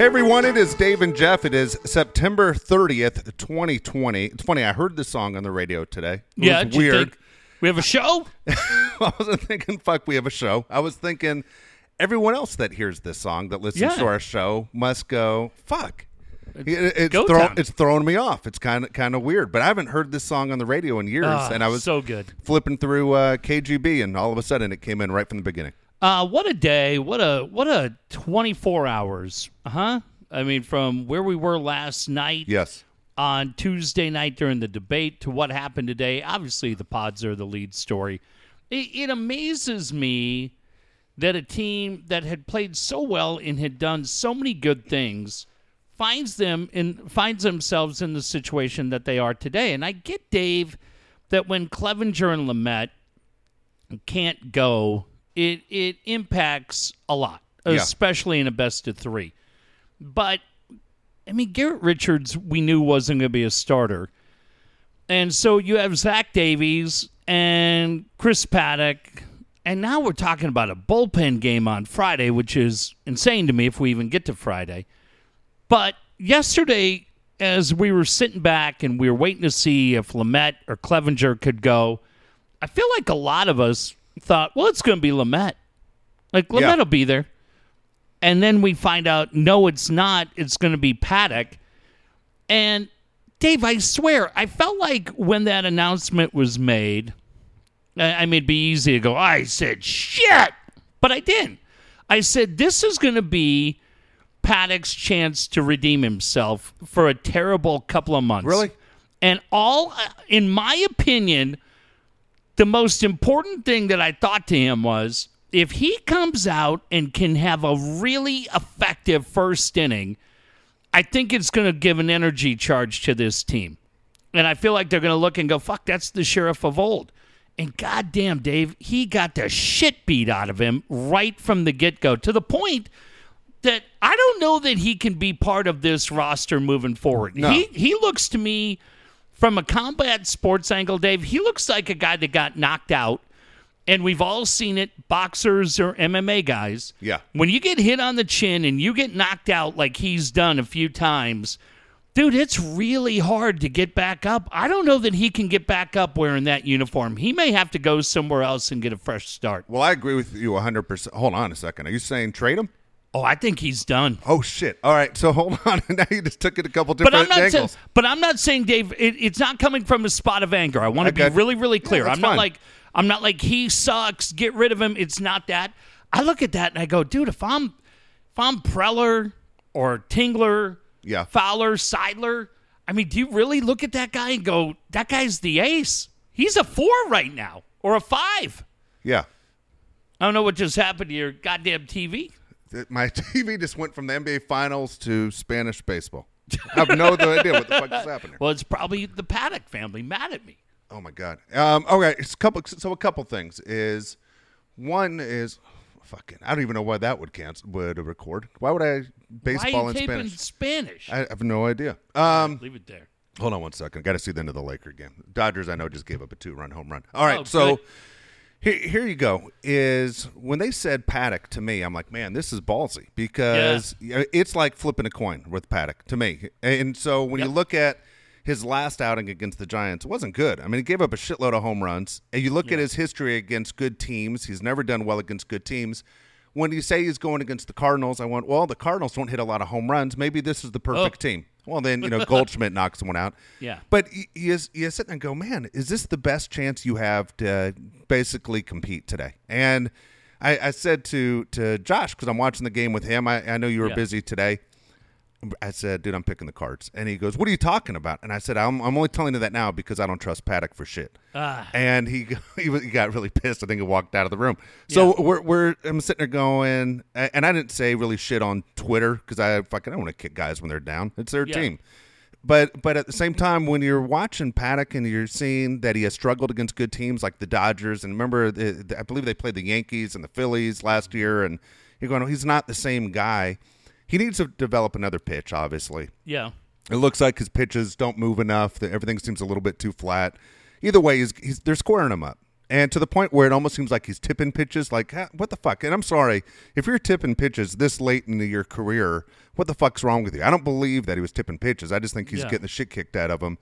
Hey everyone, it is Dave and Jeff. It is September 30th, 2020. It's funny, I heard this song on the radio today. It Yeah, was weird. we have a show. I wasn't thinking, fuck, we have a show. I was thinking, everyone else that hears this song, that listens Yeah. to our show, must go, fuck. It- it's, go throw- it's throwing me off. It's kind of kind of weird, but I haven't heard this song on the radio in years, Ah, and I was so good. flipping through uh, KGB, and all of a sudden it came in right from the beginning. Uh, what a day! What a what a twenty four hours, huh? I mean, from where we were last night Yes. on Tuesday night during the debate to what happened today. Obviously, the pods are the lead story. It, it amazes me that a team that had played so well and had done so many good things finds them in finds themselves in the situation that they are today. And I get Dave that when Clevinger and Lamet can't go, it it impacts a lot, Yeah. especially in a best of three. But I mean, Garrett Richards, we knew wasn't going to be a starter. And so you have Zach Davies and Chris Paddack. And now we're talking about a bullpen game on Friday, which is insane to me if we even get to Friday. But yesterday, as we were sitting back and we were waiting to see if Lamet or Clevinger could go, I feel like a lot of us thought, well, it's going to be Lamet. Like, Lamet Yeah. will be there. And then we find out, no, it's not. It's going to be Paddack. And Dave, I swear, I felt like when that announcement was made, I I mean, it'd be easy to go, I said shit, but I didn't. I said, this is going to be Paddack's chance to redeem himself for a terrible couple of months. Really? And all, uh, in my opinion, the most important thing that I thought to him was if he comes out and can have a really effective first inning, I think it's going to give an energy charge to this team. And I feel like they're going to look and go, fuck, that's the sheriff of old. And goddamn, Dave, he got the shit beat out of him right from the get go to the point that I don't know that he can be part of this roster moving forward. No. He he looks to me from a combat sports angle, Dave, he looks like a guy that got knocked out. And we've all seen it, boxers or MMA guys. Yeah. When you get hit on the chin and you get knocked out like he's done a few times, dude, it's really hard to get back up. I don't know that he can get back up wearing that uniform. He may have to go somewhere else and get a fresh start. Well, I agree with you 100%. Hold on a second. Are you saying trade him? Oh, I think he's done. Oh, shit. All right. So hold on. now you just took it a couple But I'm different not saying, angles. but I'm not saying, Dave. It, it's not coming from a spot of anger. I want to Okay. be really, really clear. that's I'm not like I'm not like he sucks. Get rid of him. It's not that. I look at that and I go, dude. If I'm if I'm Preller or Tingler, Yeah. Fowler, Seidler. I mean, do you really look at that guy and go, that guy's the ace? He's a four right now or a five. yeah. I don't know what just happened to your goddamn TV. My TV just went from the NBA Finals to Spanish baseball. I have no idea what the fuck is happening. Well, it's probably the Paddack family mad at me. Oh my god. Um. Okay. It's a couple. So a couple things is, one is, fucking. I don't even know why that would cancel would record. Why would I baseball in are you taping Spanish? Spanish? I have no idea. Um. Leave it there. Hold on one second. Got to see the end of the Laker game. Dodgers, I know, just gave up a two-run home run. All right, Oh, so good. Here, here you go. Is when they said Paddack to me, I'm like, man, this is ballsy because it's like flipping a coin with Paddack to me. And so when you look at his last outing against the Giants, it wasn't good. I mean, he gave up a shitload of home runs. And you look at his history against good teams; he's never done well against good teams. When you say he's going against the Cardinals, I went, well, the Cardinals don't hit a lot of home runs. Maybe this is the oh. perfect Oh. team. Well, then you know Goldschmidt knocks one out. Yeah. But you, you sit there and go, man, is this the best chance you have to basically compete today? And I, I said to to Josh because I'm watching the game with him. I, I know you were Yeah. busy today. I said, dude, I'm picking the cards. And he goes, what are you talking about? And I said, I'm, I'm only telling you that now because I don't trust Paddack for shit. Ah. And he he, was, he got really pissed. I think he walked out of the room. So we're, we're I'm sitting there going, and I didn't say really shit on Twitter because I fucking I don't want to kick guys when they're down. It's their Yeah. team. But but at the same time, when you're watching Paddack and you're seeing that he has struggled against good teams like the Dodgers, and remember, the, the- I believe they played the Yankees and the Phillies last year, and you're going, oh, he's not the same guy. He needs to develop another pitch, obviously. Yeah. It looks like his pitches don't move enough. That everything seems a little bit too flat. Either way, he's, he's they're squaring him up. and to the point where it almost seems like he's tipping pitches. Like, what the fuck? And I'm sorry if you're tipping pitches this late into your career. What the fuck's wrong with you? I don't believe that he was tipping pitches. I just think he's Yeah. getting the shit kicked out of him.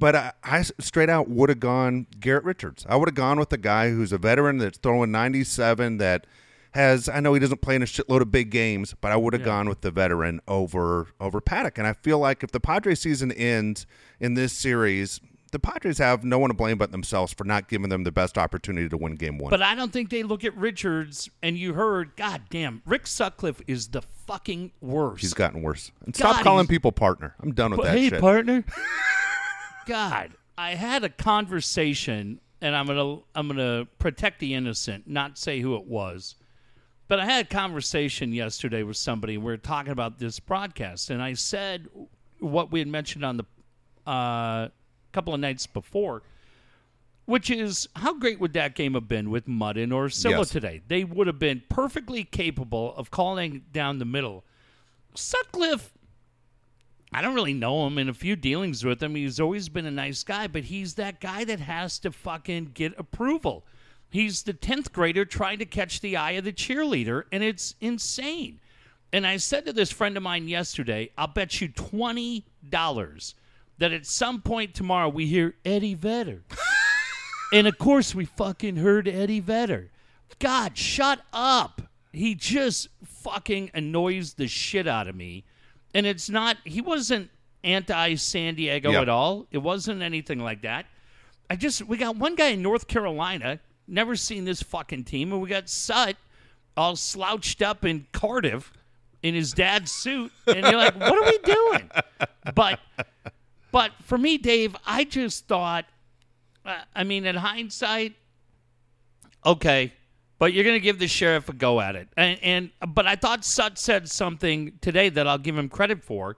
But I straight out would have gone Garrett Richards. I would have gone with the guy who's a veteran that's throwing 97 that has I know he doesn't play in a shitload of big games, but I would have Yeah. gone with the veteran over over Paddack. And I feel like if the Padres season ends in this series, the Padres have no one to blame but themselves for not giving them the best opportunity to win game one. But I don't think they look at Richards and you heard, God damn, Rick Sutcliffe is the fucking worst. he's gotten worse. And stop calling people partner. I'm done with But that hey, shit. partner. God, I had a conversation, and I'm gonna I'm gonna protect the innocent, not say who it was. But I had a conversation yesterday with somebody. We were talking about this broadcast, and I said what we had mentioned on the uh, couple of nights before, which is how great would that game have been with Mud and Orsillo Yes. today? They would have been perfectly capable of calling down the middle. Sutcliffe I don't really know him in a few dealings with him. He's always been a nice guy, but he's that guy that has to fucking get approval. He's the 10th grader trying to catch the eye of the cheerleader, and it's insane. And I said to this friend of mine yesterday, I'll bet you $20 that at some point tomorrow we hear Eddie Vedder. and of course, we fucking heard Eddie Vedder. God, shut up. He just fucking annoys the shit out of me. And it's not, he wasn't anti San Diego Yep. at all. It wasn't anything like that. I just, we got one guy in North Carolina, never seen this fucking team, and we got Sut all slouched up in Cardiff in his dad's suit. And you're like, what are we doing? But, but for me, Dave, I just thought, uh, I mean, in hindsight, okay, but you're going to give the sheriff a go at it. And, and but I thought Sut said something today that I'll give him credit for.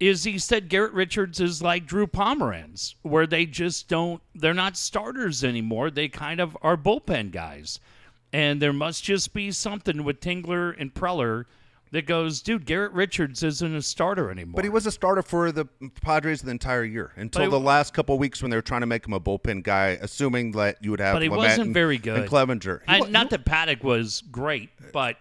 Is he said Garrett Richards is like Drew Pomeranz, where they just don't, they're not starters anymore. They kind of are bullpen guys. And there must just be something with Tingler and Preller that goes, dude, Garrett Richards isn't a starter anymore. But he was a starter for the Padres the entire year until he- the last couple of weeks when they were trying to make him a bullpen guy, assuming that you would have. But he Lamet wasn't and- very good. And Clevinger. He I, wa- not that Paddack was great, but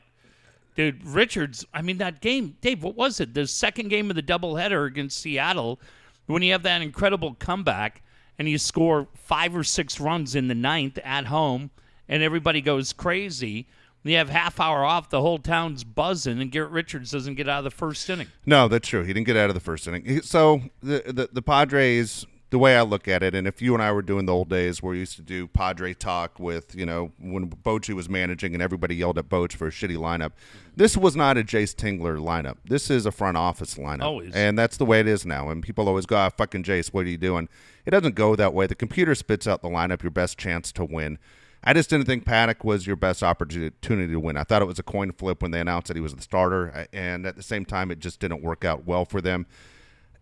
dude, Richards. I mean, that game, Dave. What was it? The second game of the doubleheader against Seattle, when you have that incredible comeback and you score five or six runs in the ninth at home, and everybody goes crazy. You have half hour off, the whole town's buzzing, and Garrett Richards doesn't get out of the first inning. No, that's true. He didn't get out of the first inning. So the, the the Padres, the way I look at it, and if you and I were doing the old days where we used to do Padre talk with, you know, when Bochy was managing and everybody yelled at Boch for a shitty lineup, this was not a Jayce Tingler lineup. This is a front office lineup, Always. and that's the way it is now. And people always go, ah, "Fucking Jayce, what are you doing?" It doesn't go that way. The computer spits out the lineup, your best chance to win. I just didn't think Paddack was your best opportunity to win. I thought it was a coin flip when they announced that he was the starter, and at the same time, it just didn't work out well for them.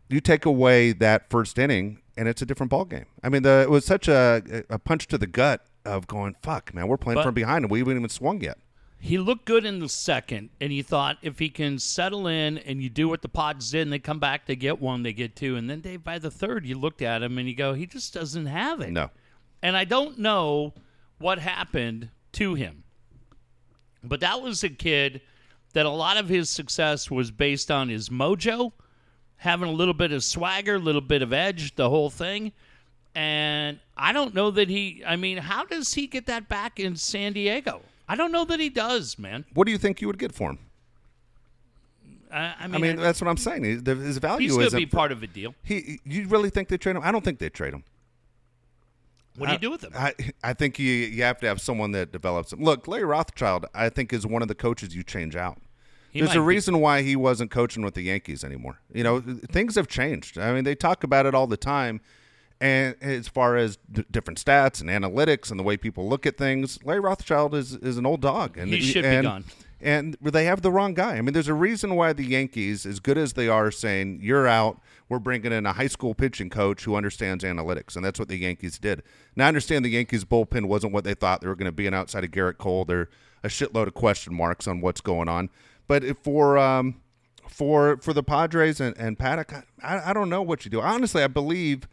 You take away that first inning, and it's a different ball game. I mean, the, it was such a, a punch to the gut of going, "Fuck, man, we're playing But- from behind, and we haven't even swung yet." He looked good in the second, and you thought if he can settle in and you do what the Pods did, and they come back, they get one, they get two, and then Dave by the third, you looked at him and you go, he just doesn't have it. No, And I don't know what happened to him, but that was a kid that a lot of his success was based on his mojo, having a little bit of swagger, a little bit of edge, the whole thing. And I don't know that he. I mean, how does he get that back in San Diego? I don't know that he does, man. what do you think you would get for him? I, I I mean, mean, that's what I'm saying. His value he's going is to be part of a deal. He, you really think they trade him? I don't think they trade him. What do you do with him? I, I think you you have to have someone that develops him. Look, Larry Rothschild, I think is one of the coaches you change out. He There's a be- reason why he wasn't coaching with the Yankees anymore. You know, things have changed. I mean, they talk about it all the time. And as far as d- different stats and analytics and the way people look at things, Larry Rothschild is, is an old dog. And He should be and, gone. And they have the wrong guy. I mean, there's a reason why the Yankees, as good as they are, saying you're out. We're bringing in a high school pitching coach who understands analytics, and that's what the Yankees did. Now, I understand the Yankees bullpen wasn't what they thought they were going to be, and outside of Gerrit Cole, there a shitload of question marks on what's going on. But if for um, for for the Padres and, and Paddack, I, I don't know what you do. Honestly, I believe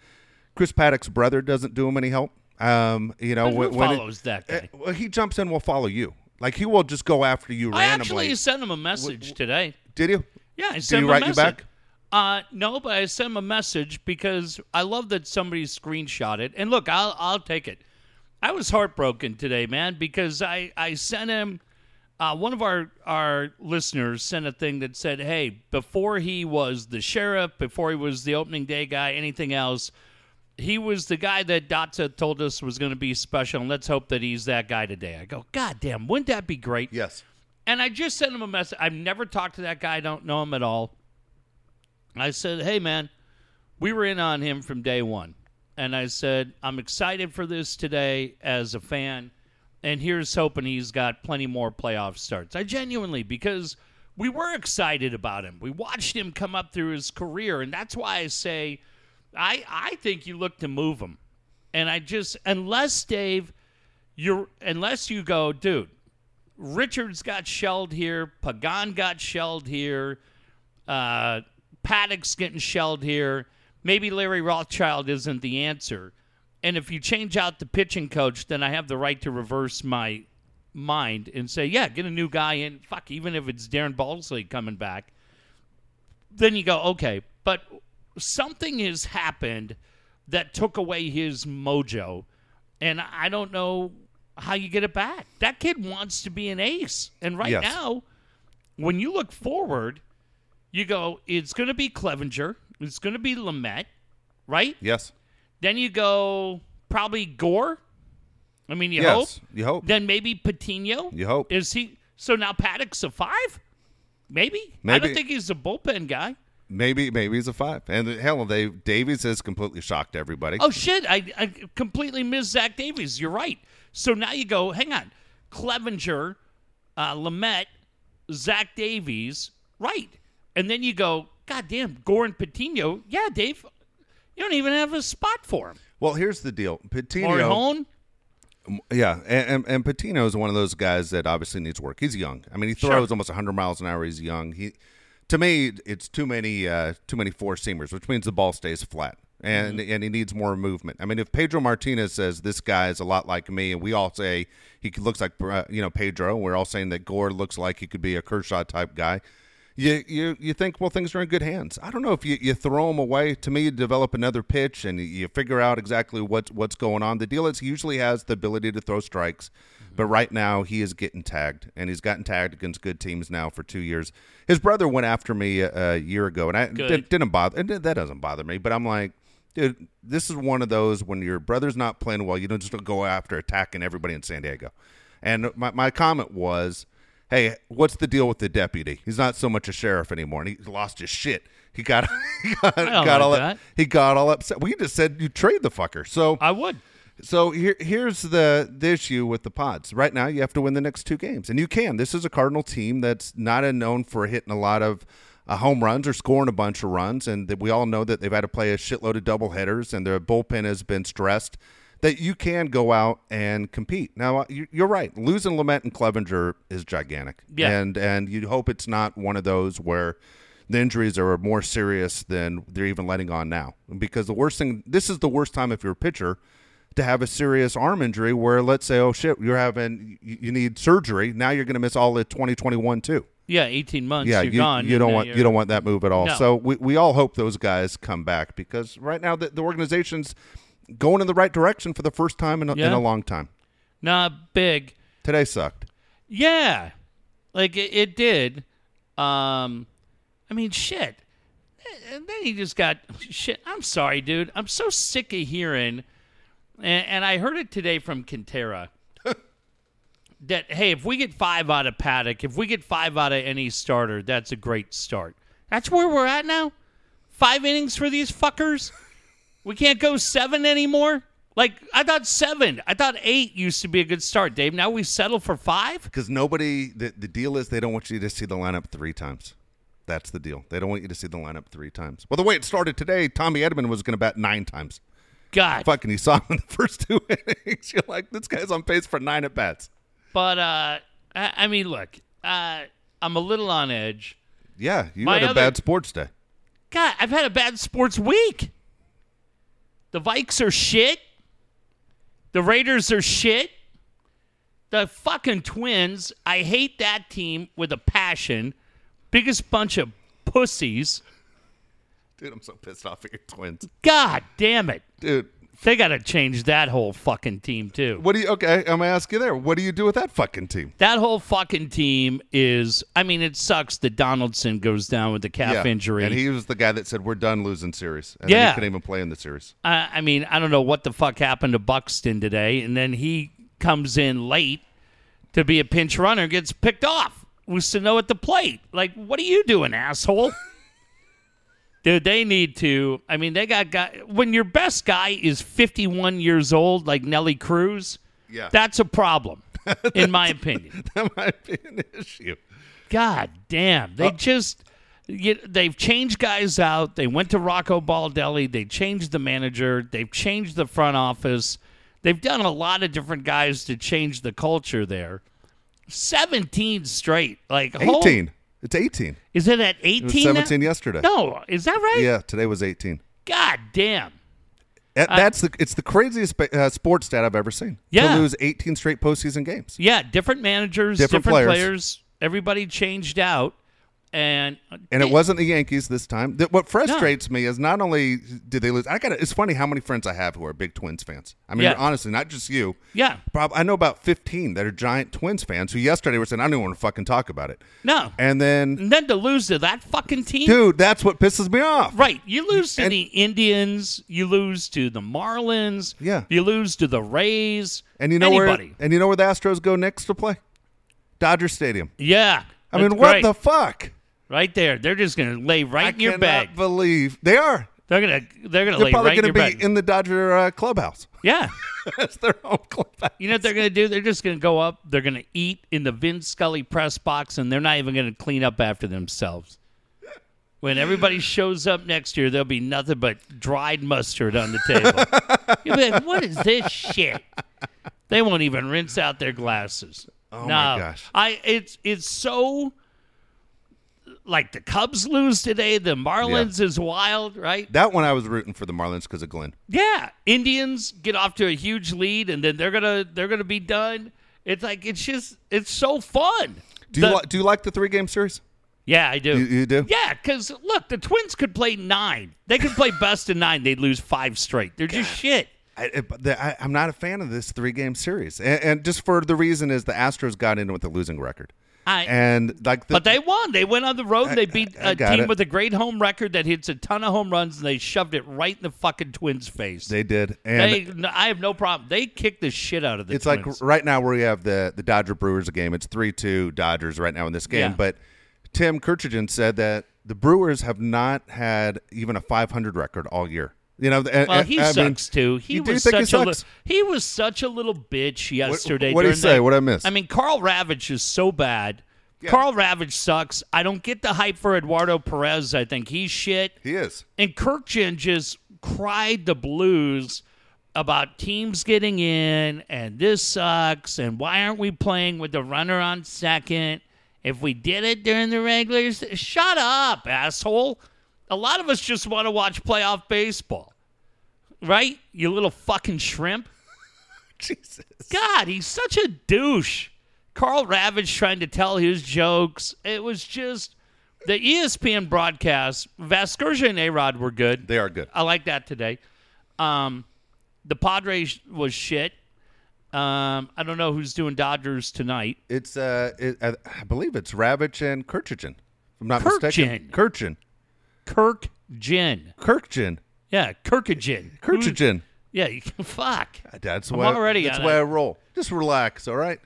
Chris Paddack's brother doesn't do him any help. Um, you know, when, who when it- follows that guy? eh, well, he jumps in, will follow you. Like he will just go after you I randomly. actually sent him a message today. Did you? Yeah, I sent him a write you message. back? Uh, no, but I sent him a message because I love that somebody screenshot it. And look, I'll I'll take it. I was heartbroken today, man, because I I sent him. Uh, one of our our listeners sent a thing that said, "Hey, before he was the sheriff, before he was the opening day guy, anything else." He was the guy that Dotsa told us was going to be special, and let's hope that he's that guy today. I go, God damn, wouldn't that be great? Yes. And I just sent him a message. I've never talked to that guy. I don't know him at all. I said, "Hey, man, we were in on him from day one." And I said, "I'm excited for this today as a fan, and here's hoping he's got plenty more playoff starts." I genuinely because we were excited about him. We watched him come up through his career, and that's why I say, I I think you look to move him, and I just unless Dave, you're unless you go, dude. Richards got shelled here. Pagan got shelled here. Uh, Paddack's getting shelled here. Maybe Larry Rothschild isn't the answer. And if you change out the pitching coach, then I have the right to reverse my mind and say, yeah, get a new guy in. Fuck, even if it's Darren Balsley coming back. Then you go, okay. But something has happened that took away his mojo. And I don't know how you get it back. That kid wants to be an ace. And right Yes. now, when you look forward, you go, it's going to be Clevinger. It's going to be Lamet, right? Yes. Then you go probably Gore. I mean, you yes. hope. You hope. Then maybe Patino. You hope. Is he? So now Paddack's a five? Maybe. I don't think he's a bullpen guy. Maybe maybe he's a five. And hell, they Davies has completely shocked everybody. Oh shit! I, I completely missed Zach Davies. You're right. So now you go. Hang on, Clevinger, uh, Lamet, Zach Davies, right? And then you go. God damn, Gore and Patino. Yeah, Dave. You don't even have a spot for him. Well, here's the deal. Patino. Orihone. Yeah, and, and, and Patino is one of those guys that obviously needs work. He's young. I mean, he Sure. throws almost 100 miles an hour. He's young. He, to me, it's too many uh, too many four seamers, which means the ball stays flat, and Mm-hmm. and he needs more movement. I mean, if Pedro Martinez says this guy is a lot like me, and we all say he looks like uh, you know Pedro, we're all saying that Gore looks like he could be a Kershaw type guy. You, you you think well things are in good hands. I don't know if you, you throw them away. To me, you develop another pitch and you figure out exactly what's what's going on. The deal is he usually has the ability to throw strikes, mm-hmm. but right now he is getting tagged, and he's gotten tagged against good teams now for two years. His brother went after me a, a year ago, and I did, didn't bother. and That doesn't bother me, but I'm like. Dude, this is one of those when your brother's not playing well, you don't just go after attacking everybody in San Diego. And my, my comment was, hey, what's the deal with the deputy? He's not so much a sheriff anymore, and he lost his shit. He got he got, got like all that. he got all upset. We just said you trade the fucker. So I would. so here here's the the issue with the pods. Right now, you have to win the next two games, and you can. This is a Cardinal team that's not known for hitting a lot of. Uh, home runs or scoring a bunch of runs, and we all know that they've had to play a shitload of double headers, and their bullpen has been stressed. That you can go out and compete. Now uh, you- you're right. Losing Lamet and Clevinger is gigantic, Yeah. and and you hope it's not one of those where the injuries are more serious than they're even letting on now. Because the worst thing, this is the worst time if you're a pitcher to have a serious arm injury where let's say, oh shit, you're having, you, need surgery. Now you're going to miss all of 2021 too. Yeah, 18 months. Yeah, you're you, gone. you don't want you don't want that move at all. No. So we, we all hope those guys come back because right now the, the organization's going in the right direction for the first time in a, in a long time. Not big. Today sucked. Yeah, like it, it did. Um, I mean, shit. And then he just got shit. I'm sorry, dude. I'm so sick of hearing, and, and I heard it today from Quintera. that hey, if we get five out of Paddack, if we get five out of any starter, that's a great start. That's where we're at now. Five innings for these fuckers. We can't go seven anymore. Like I thought seven. I thought eight used to be a good start, Dave. Now we settle for five. Because nobody, the, the deal is they don't want you to see the lineup three times. That's the deal. They don't want you to see the lineup three times. Well, the way it started today, Tommy Edman was going to bat nine times. God. Fucking, he saw him in the first two innings. You're like, this guy's on pace for nine at bats. But uh, I, I mean, look, uh, I'm a little on edge. Yeah, you My had a other- bad sports day. God, I've had a bad sports week. The Vikes are shit. The Raiders are shit. The fucking Twins, I hate that team with a passion. Biggest bunch of pussies. Dude, I'm so pissed off at your twins. God damn it. Dude, They got to change that whole fucking team, too. what do you, okay, I'm to ask you there. What do you do with that fucking team? That whole fucking team is, I mean, it sucks that Donaldson goes down with the calf injury. And he was the guy that said, we're done losing series. And Yeah. he couldn't even play in the series. I, I mean, I don't know what the fuck happened to Buxton today, and then he comes in late to be a pinch runner, gets picked off with know at the plate. Like, what are you doing, asshole? Dude, they need to. I mean, they got guy. When your best guy is 51 years old, like Nelly Cruz, Yeah. that's a problem, in my opinion. that might be an issue. God damn. They uh, just you, they've changed guys out. They went to Rocco Baldelli. They changed the manager. They've changed the front office. They've done a lot of different guys to change the culture there. 17 straight. Like hold- 18. It's 18. is it at It was 18? now? 17 yesterday. No, is that right? Yeah, today was 18. God damn. That- That's the it's the craziest uh, sports stat I've ever seen. Yeah. To lose 18 straight postseason games. Yeah, different managers, Different different, players. players. Everybody changed out. And uh, And it wasn't the Yankees this time. What frustrates me is not only did they lose. I got. It's funny how many friends I have who are big Twins fans. I mean, Yeah. honestly, not just you. Yeah. Prob- I know about 15 that are giant Twins fans who yesterday were saying, "I don't even want to fucking talk about it." No. And then, And then to lose to that fucking team? dude, that's what pisses me off. Right. You lose to And- the Indians. You lose to the Marlins. Yeah. You lose to the Rays. And you know Anybody. where? And you know where the Astros go next to play? Dodger Stadium. Yeah. I mean, That's what great. the fuck? Right there. They're just going to lay right I in your bag. believe they are. They're going to they're going to They're lay probably right in going your to be bag. in the Dodger uh, clubhouse. yeah. That's their home clubhouse. You know what they're going to do? They're just going to go up. They're going to eat in the Vin Scully press box, and they're not even going to clean up after themselves. When everybody shows up next year, there'll be nothing but dried mustard on the table. You'll be like, "What is this shit?" They won't even rinse out their glasses. Oh, no, my gosh. I it's it's so like the Cubs lose today. The Marlins is wild, right? That one I was rooting for the Marlins because of Glenn. Yeah, Indians get off to a huge lead, and then they're gonna they're gonna be done. It's like it's just it's so fun. Do you The- li- do you like the three game series? yeah, I do. You, you do? yeah, because look, the Twins could play nine. They could play best of nine. They'd lose five straight. They're just shit. I, I'm not a fan of this three game series, and, and just for the reason is the Astros got in with a losing record, I, and like the, but they won. They went on the road. They beat I a team it. with a great home record that hits a ton of home runs, and they shoved it right in the fucking Twins' face. they did, and They- I have no problem. They kicked the shit out of the it's Twins. like right now where we have the the Dodger Brewers game. It's three two Dodgers right now in this game, Yeah. but Tim Kirchigan said that the Brewers have not had even a 500 record all year. You know, and- Well, he I mean, sucks too. He was such a li- he was such a little bitch yesterday. what'd he say? that- What'd I miss? I mean, Karl Ravech is so bad. Karl Ravech sucks. I don't get the hype for Eduardo Perez. I think he's shit. He is. And Kurkjian just cried the blues about teams getting in and this sucks and why aren't we playing with the runner on second? If we did it during the regulars, shut up, asshole. A lot of us just want to watch playoff baseball. Right? You little fucking shrimp. Jesus. God, he's such a douche. Karl Ravech trying to tell his jokes. It was just the ESPN broadcast. Vasgersian and Arod were good. They are good. I like that today. Um, the Padres was shit. Um, I don't know who's doing Dodgers tonight. It's uh, it, I, I believe it's Ravech and Kirchigan. If I'm not mistaken. Kurkjian. Kirchin. Kirk Jin. Kurkjian. Yeah, Kirkajin. Kirchigan. Hmm. Yeah, you can fuck. Uh, that's I'm why. already That's on why it. I roll. Just relax. All right.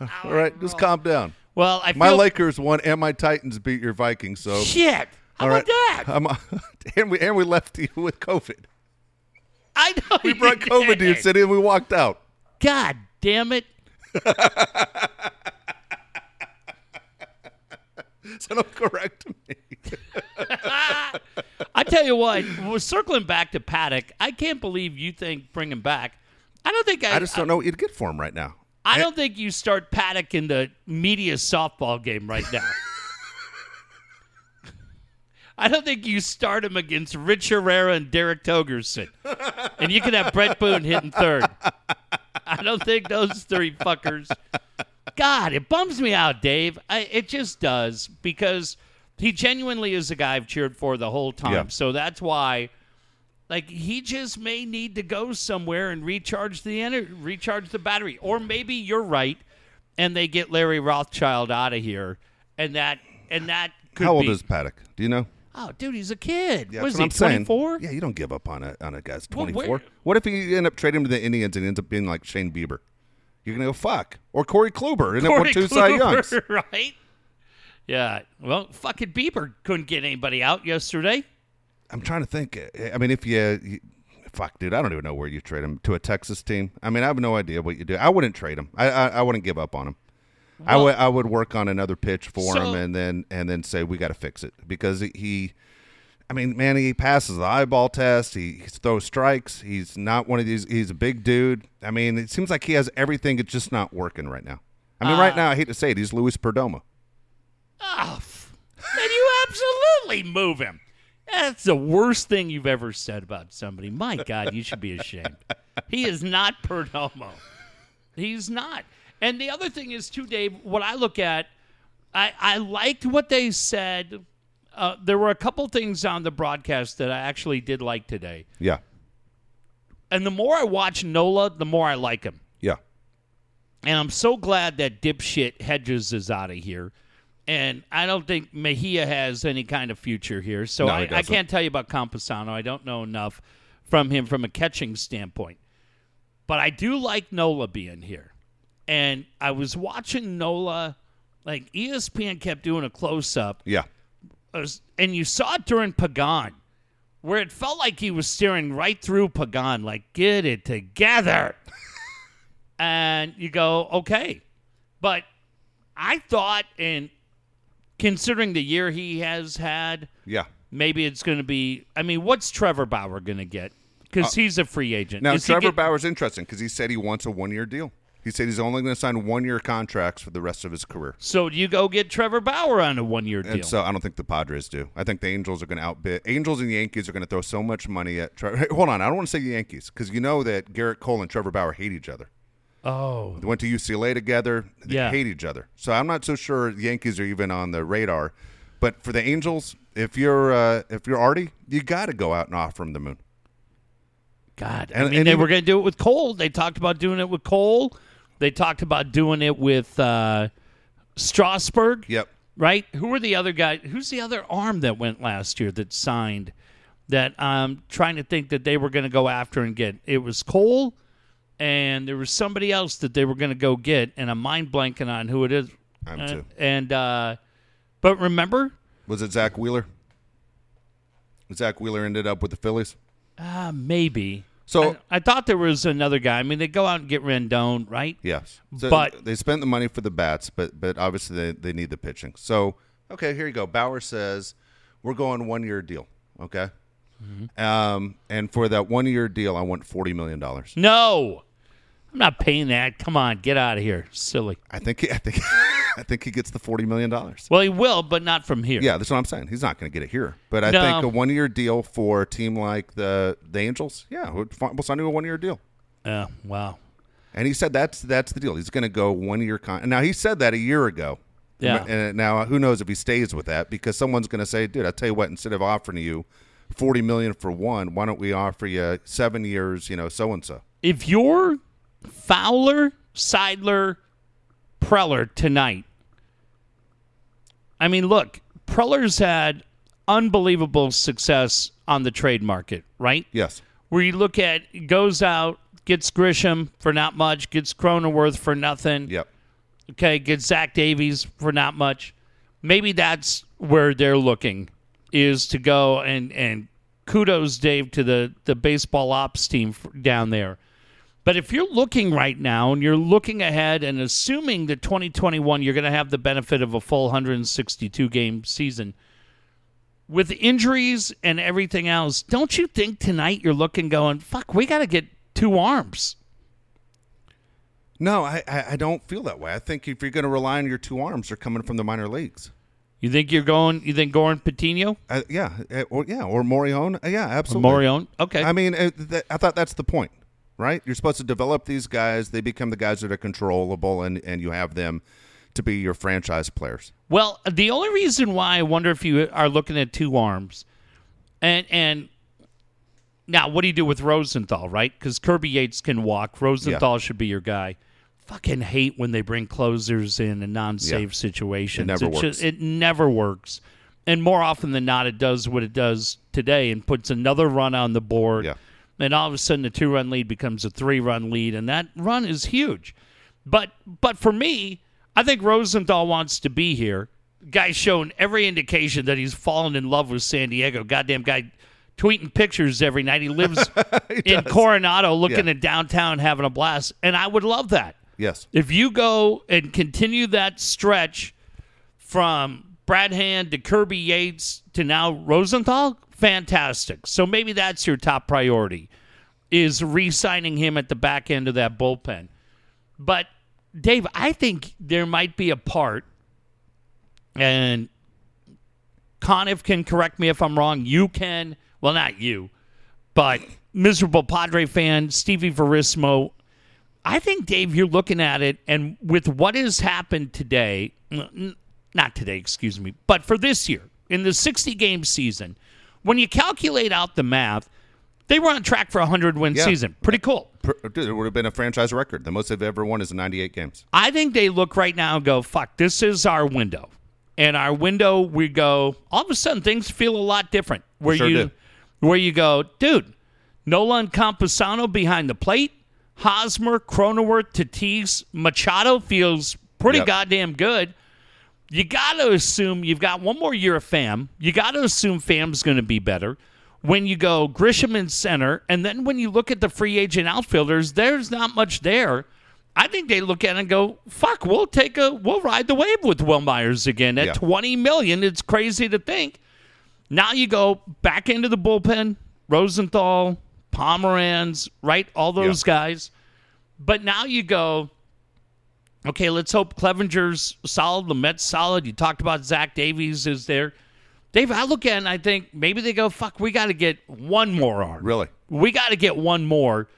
all right. Just calm down. Well, I feel My Lakers won, and my Titans beat your Vikings. So shit. How all about right. that? I'm, and we and we left you with COVID. I know We brought COVID to your city, and we walked out. God damn it. So don't correct me. I tell you what, we're circling back to Paddack. I can't believe you think bring him back. I don't think I. I just don't know what you'd get for him right now. I don't think you start Paddack in the media softball game right now. I don't think you start him against Rich Herrera and Derek Togerson. and you can have Bret Boone hitting third. I don't think those three fuckers. God, it bums me out, Dave. I, it just does because he genuinely is a guy I've cheered for the whole time. Yeah. So that's why, like, he just may need to go somewhere and recharge the ener- recharge the battery, or maybe you're right, and they get Larry Rothschild out of here, and that and that could How old be, is Paddack? Do you know? Oh, dude, he's a kid. Yeah, Was he what I'm saying. 24? Yeah, you don't give up on a on a guy's 24. where- what if you end up trading him to the Indians and ends up being like Shane Bieber? You're gonna go fuck or Corey Kluber and it won two Cy Youngs. Right? Yeah. Well, fucking Bieber couldn't get anybody out yesterday. I'm trying to think. I mean, if you, you, fuck, dude, I don't even know where you trade him to a Texas team. I mean, I have no idea what you do. I wouldn't trade him. I I, I wouldn't give up on him. I would I would work on another pitch for So- him and then and then say we got to fix it because he. I mean, man, he passes the eyeball test. He, he throws strikes. He's not one of these. He's a big dude. I mean, it seems like he has everything. It's just not working right now. I mean, Uh, right now, I hate to say it, he's Luis Perdomo. Oh, then you absolutely move him. That's the worst thing you've ever said about somebody. My God, you should be ashamed. He is not Perdomo. He's not. And the other thing is, too, Dave, what I look at, I, I liked what they said. Uh, there were a couple things on the broadcast that I actually did like today. Yeah, And the more I watch Nola, the more I like him. yeah. And I'm so glad that dipshit Hedges is out of here. And I don't think Mejia has any kind of future here. So No, I, I can't tell you about Campusano. I don't know enough from him from a catching standpoint. But I do like Nola being here. And I was watching Nola, like ESPN kept doing a close up. Yeah. And you saw it during Pagan, where it felt like he was staring right through Pagan, like, get it together. and you go, okay. But I thought, and considering the year he has had, Yeah. maybe it's going to be. I mean, what's Trevor Bauer going to get? Because he's a free agent. Uh, Now, Is Trevor get- Bauer's interesting because he said he wants a one year deal. He said he's only going to sign one year contracts for the rest of his career. So do you go get Trevor Bauer on a one year deal? And so I don't think the Padres do. I think the Angels are going to outbid. Angels and Yankees are going to throw so much money at Trevor. Hold on. I don't want to say Yankees because you know that Gerrit Cole and Trevor Bauer hate each other. oh, They went to UCLA together. They Yeah. hate each other. So I'm not so sure the Yankees are even on the radar. But for the Angels, if you're uh, if you're Arte, you got to go out and offer him the moon. God. I And- mean, and they even- were going to do it with Cole. They talked about doing it with Cole. They talked about doing it with uh, Strasburg. Yep. Right? Who were the other guys? Who's the other arm that went last year that signed that I'm trying to think that they were going to go after and get? It was Cole, and there was somebody else that they were going to go get, and I'm mind blanking on who it is. I'm Uh, too. And, uh, but remember, Was it Zack Wheeler? Zack Wheeler ended up with the Phillies. uh, maybe. So I, I thought there was another guy. I mean, they go out and get Rendon, right? Yes, So But- they spent the money for the bats, but but obviously they, they need the pitching. So okay, here you go. Bauer says we're going one year deal. Okay, Mm-hmm. um, and for that one year deal, I want forty million dollars. No, I'm not paying that. Come on, get out of here, silly. I think I think I think he gets the forty million dollars. Well, he will, but not from here. Yeah, that's what I'm saying. He's not going to get it here, but I No. think a one year deal for a team like the the Angels, yeah, we'll sign him a one year deal. Uh, wow. And he said that's that's the deal. He's going to go one year con. Now he said that a year ago. Yeah. And now who knows if he stays with that because someone's going to say, "Dude, I tell you what, instead of offering you forty million for one, why don't we offer you seven years? You know, so and so." If you're Fowler, Seidler, Preller tonight, I mean, look, Preller's had unbelievable success on the trade market, right? Yes. Where you look at goes out, gets Grisham for not much, gets Cronenworth for nothing. Yep. Okay, gets Zach Davies for not much. Maybe that's where they're looking is to go and and kudos Dave to the the baseball ops team down there. But if you're looking right now and you're looking ahead and assuming that 2021 you're going to have the benefit of a full 162 game season with injuries and everything else, don't you think tonight you're looking going, "Fuck, we got to get two arms." No, I, I don't feel that way. I think if you're going to rely on your two arms, they're coming from the minor leagues. You think you're going? You think Goran Patino, Uh, yeah, uh, or yeah, or Morejon. Uh, yeah, absolutely. Morejon? Okay. I mean, uh, th- I thought that's the point, right? You're supposed to develop these guys. They become the guys that are controllable, and and you have them to be your franchise players. Well, the only reason why I wonder if you are looking at two arms, and and now what do you do with Rosenthal, right? Because Kirby Yates can walk. Rosenthal should be your guy. Fucking hate when they bring closers in in non-save Yeah. situations. It never works. it never works, and more often than not, it does what it does today and puts another run on the board. Yeah. And all of a sudden, the two-run lead becomes a three-run lead, and that run is huge. But but for me, I think Rosenthal wants to be here. Guy's shown every indication that he's fallen in love with San Diego. Goddamn guy tweeting pictures every night. He lives in Coronado looking Yeah. at downtown having a blast. And I would love that. Yes. If you go and continue that stretch from Brad Hand to Kirby Yates to now Rosenthal, fantastic. So maybe that's your top priority is re-signing him at the back end of that bullpen. But Dave, I think there might be a part, and Conniff can correct me if I'm wrong. You can, well, not you, but miserable Padre fan Stevie Verismo. I think Dave, you're looking at it, and with what has happened today, not today, excuse me, but for this year in the 60 game season, when you calculate out the math, they were on track for a 100 win Yeah. season. Pretty cool. Dude, it would have been a franchise record. The most they've ever won is 98 games. I think they look right now and go, fuck, this is our window. And our window, we go, all of a sudden things feel a lot different. Where Sure you where you go, dude, Nolan Campusano behind the plate, Hosmer, Cronenworth, Tatis, Machado feels pretty Yep. goddamn good. You got to assume you've got one more year of Pham. You got to assume Pham's going to be better. When you go Grisham in center, and then when you look at the free agent outfielders, there's not much there. I think they look at it and go, "Fuck, we'll take a, we'll ride the wave with Wil Myers again at Yeah. 20 million. It's crazy to think." Now you go back into the bullpen, Rosenthal, Pomeranz, right? All those guys. But now you go, okay, let's hope Clevinger's solid, the Mets solid. You talked about Zach Davies is there. Dave, I look at it and I think maybe they go, fuck, we got to get one more arm. Really? We got to get one more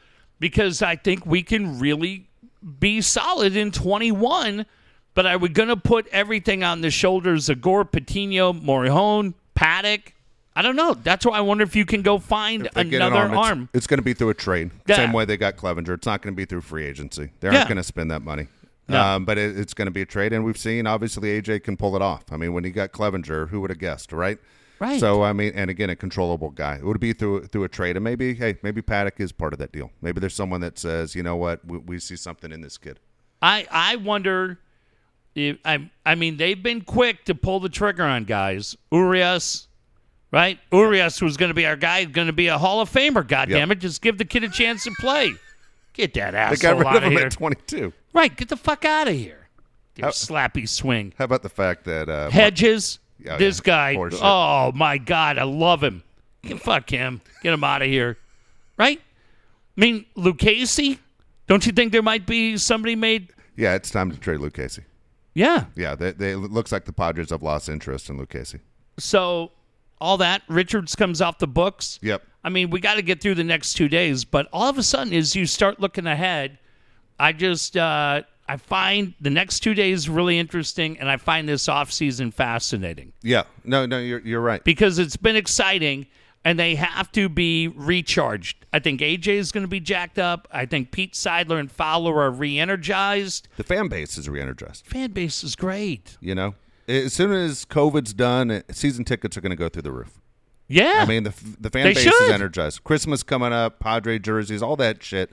because I think we can really be solid in 21. But are we going to put everything on the shoulders of Gore, Patino, Morejon, Paddack? I don't know. That's why I wonder if you can go find They get an another it's- arm. It's, going to be through a trade. Yeah. Same way they got Clevinger. It's not going to be through free agency. They Yeah. aren't going to spend that money. No. Um, but it, it's going to be a trade, and we've seen obviously AJ can pull it off. I mean, when he got Clevinger, who would have guessed, right? Right. So I mean, and again, a controllable guy. It would be through through a trade, and maybe hey, maybe Paddack is part of that deal. Maybe there's someone that says, you know what, we, we see something in this kid. I I wonder if I I mean they've been quick to pull the trigger on guys. Urias, right? Urias was going to be our guy, going to be a Hall of Famer. God Yep. damn it! Just give the kid a chance to play. Get that They got asshole rid out of of him here. at 22. Right, get the fuck out of here. Your How- slappy swing. How about the fact that uh, Hedges, Oh, this yeah. guy. Horseshit. Oh my god, I love him. Get, fuck him. Get him out of here. Right? I mean, Lucchesi. Don't you think there might be somebody made? yeah, it's time to trade Lucchesi. Yeah. Yeah, they, they, it looks like the Padres have lost interest in Lucchesi. So all that Richards comes off the books. Yep. I mean, we got to get through the next two days, but all of a sudden, as you start looking ahead, I just uh, I find the next two days really interesting, and I find this off season fascinating Yeah, no, no, you're you're right. because it's been exciting, and they have to be recharged. I think AJ is going to be jacked up. I think Pete Seidler and Fowler are re-energized. The fan base is re-energized. Fan base is great. You know, as soon as COVID's done, season tickets are going to go through the roof. Yeah, I mean, the the fan They base should. is energized. Christmas coming up, Padre jerseys, all that shit.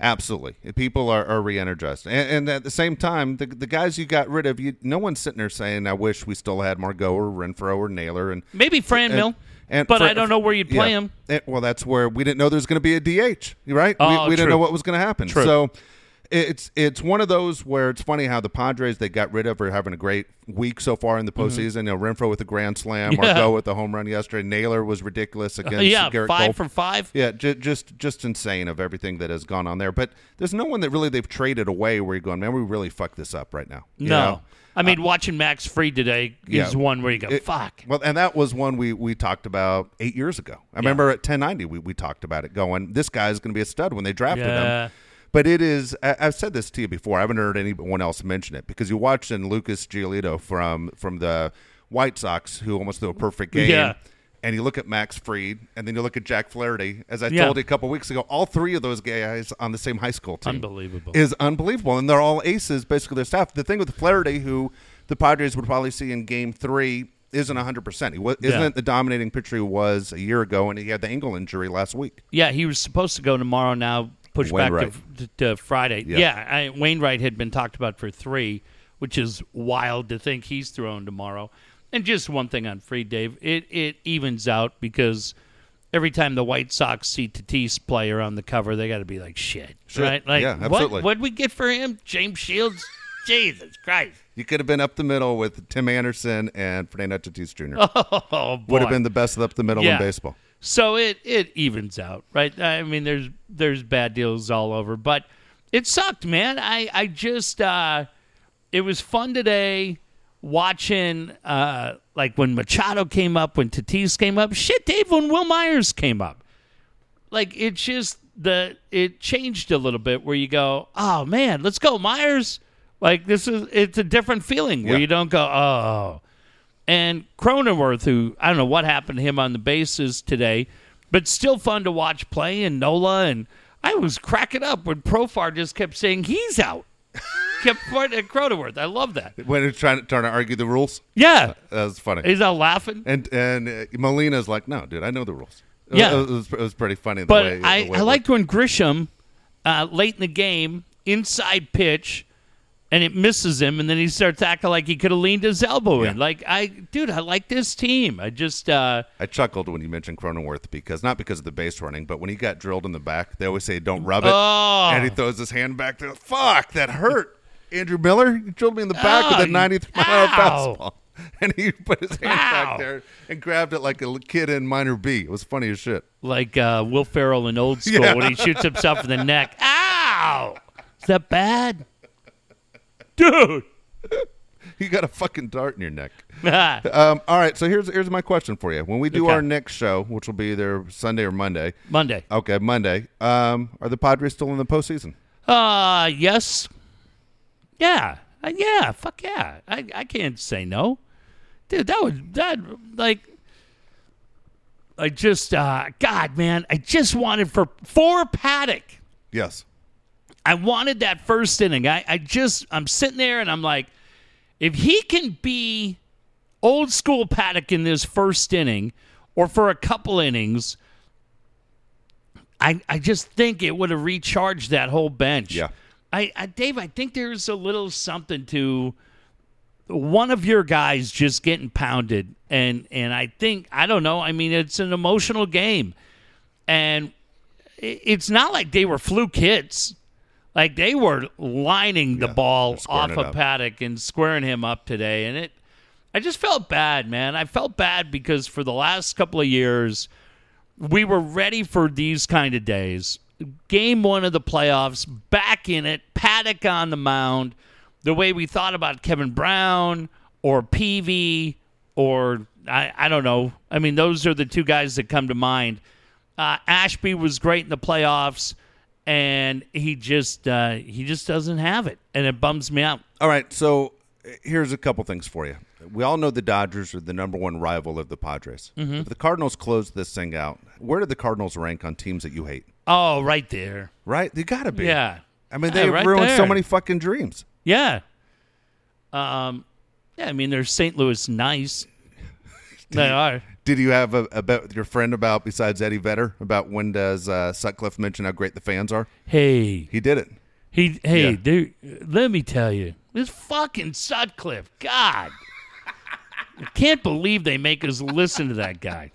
Absolutely, people are, are re-energized, and, and at the same time, the the guys you got rid of, you no one's sitting there saying, "I wish we still had Margot or Renfro or Naylor." And maybe Fran and- Mill, and but for- I don't know where you'd play yeah. him. Well, that's where we didn't know there was going to be a DH, right? Oh, we we didn't know what was going to happen. True. So it's it's one of those where it's funny how the Padres they got rid of are having a great week so far in the postseason. You know, Renfro with a grand slam, Mm-hmm. Yeah. Margot with a home run yesterday. Naylor was ridiculous against yeah, Gerrit five Cole. for five. Yeah, ju- just just insane of everything that has gone on there. But there's no one that really they've traded away where you're going, man, we really fucked this up right now. You No. know? I mean, watching Max Fried today yeah. is one where you go, It- fuck. Well, and that was one we we talked about eight years ago. I remember at 1090 we, we talked about it going, this guy's going to be a stud when they drafted Yeah. him. But it is. I, I've said this to you before. I haven't heard anyone else mention it because you watched in Lucas Giolito from from the White Sox, who almost threw a perfect game. Yeah. And you look at Max Fried, and then you look at Jack Flaherty. As I Yeah. told you a couple weeks ago, all three of those guys on the same high school team Unbelievable. is unbelievable, and they're all aces. Basically, their staff. The thing with Flaherty, who the Padres would probably see in Game Three, isn't hundred percent. He wa- Yeah. isn't the dominating pitcher he was a year ago, and he had the ankle injury last week. Yeah, he was supposed to go tomorrow. Now pushed back to, to, to Friday. Yeah. Yeah, I, Wainwright had been talked about for three, which is wild to think he's thrown tomorrow. And just one thing on Free Dave, it it evens out because every time the White Sox see Tatis player on the cover, they got to be like shit, Shit. right? Like, Yeah, what absolutely. what'd we get for him? James Shields. Jesus Christ! You could have been up the middle with Tim Anderson and Fernando Tatis Jr. Oh boy, Would have been the best up the middle Yeah. in baseball. So it it evens out, right? I mean, there's there's bad deals all over, but it sucked, man. I I just uh, it was fun today watching uh, like when Machado came up, when Tatis came up. Shit, Dave, when Wil Myers came up, like it's just the it changed a little bit where you go, oh man, let's go Myers. Like this is it's a different feeling where Yeah. you don't go, oh. And Cronenworth, who I don't know what happened to him on the bases today, but still fun to watch play. And Nola and I was cracking up when Profar just kept saying he's out. kept pointing at Cronenworth. I love that. When they're trying to, trying to argue the rules, Yeah, that was funny. he's out laughing. And and uh, Molina's like, no, dude, I know the rules. It- Yeah. it was, it was pretty funny. The But way, I, I liked when Grisham, uh, late in the game, inside pitch, and it misses him, and then he starts acting like he could have leaned his elbow in. Like I, dude, I like this team. I just, uh, I chuckled when you mentioned Cronenworth because not because of the base running, but when he got drilled in the back, they always say don't rub it, Oh. and he throws his hand back to fuck that hurt. Andrew Miller, you drilled me in the back Oh, with a 93 mile an fastball, and he put his hand Ow. back there and grabbed it like a kid in minor B. It was funny as shit. like uh, Will Ferrell in Old School Yeah. when he shoots himself in the neck. Ow! Is that bad, dude? You got a fucking dart in your neck. Ah, Um, all right, so here's here's my question for you. When we do Okay. our next show, which will be either Sunday or Monday, Monday. okay, Monday, um, are the Padres still in the postseason? Uh, yes. Yeah. Uh, yeah. Fuck yeah. I, I can't say no. Dude, that was, that, like, I just, uh, God, man, I just wanted for, for Paddack. Yes. I wanted that first inning. I, I just, I'm sitting there and I'm like, if he can be old school Paddack in this first inning or for a couple innings, I, I just think it would have recharged that whole bench. Yeah. I, I Dave, I think there's a little something to one of your guys just getting pounded and and I think I don't know, I mean it's an emotional game. And it's not like they were fluke hits. Like they were lining the Yeah, ball off of up. Paddack and squaring him up today and it I just felt bad, man. I felt bad because for the last couple of years we were ready for these kind of days. Game one of the playoffs, back in it, Paddack on the mound, the way we thought about Kevin Brown or Peavy or I, I don't know. I mean, those are the two guys that come to mind. Uh, Ashby was great in the playoffs, and he just uh, he just doesn't have it, and it bums me out. All right, so uh, here's a couple things for you. We all know the Dodgers are the number one rival of the Padres. Mm-hmm. If the Cardinals close this thing out, where do the Cardinals rank on teams that you hate? Oh, right there. Right? They gotta be. Yeah. I mean, Yeah, they right ruined so many fucking dreams. Yeah. Um, yeah, I mean, there's St. Louis nice. they are. Did you have a, a bet with your friend about besides Eddie Vedder about when does uh, Sutcliffe mention how great the fans are? Hey, He did it. he, hey, Yeah. dude, let me tell you, this fucking Sutcliffe, God, I can't believe they make us listen to that guy.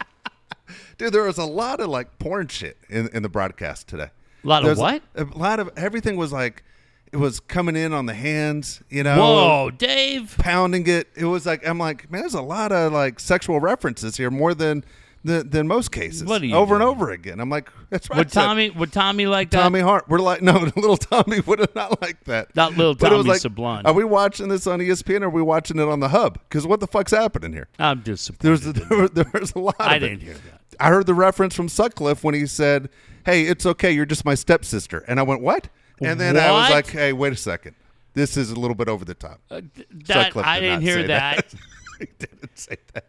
Dude, there was a lot of like porn shit in, in the broadcast today. A lot of There's what? A lot of everything was like It was coming in on the hands, you know. Whoa, Dave. Pounding it. It was like I'm like, man, there's a lot of like sexual references here, more than than, than most cases. What are you over and over again. I'm like, that's right. Would. Tommy would Tommy like that? Tommy Hart. We're like, no, little Tommy would have not like that. Not little it was Tommy like, Sublime. Are we watching this on ESPN or are we watching it on the hub? Because what the fuck's happening here? I'm disappointed. There's there, was- there a lot. I of didn't hear that. I heard the reference from Sutcliffe when he said, "Hey, it's okay. You're just my stepsister," and I went, "What?" And then I was What? like, "Hey, wait a second. This is a little bit over the top." Uh, that Sutcliffe I did didn't not hear say that. he didn't say that.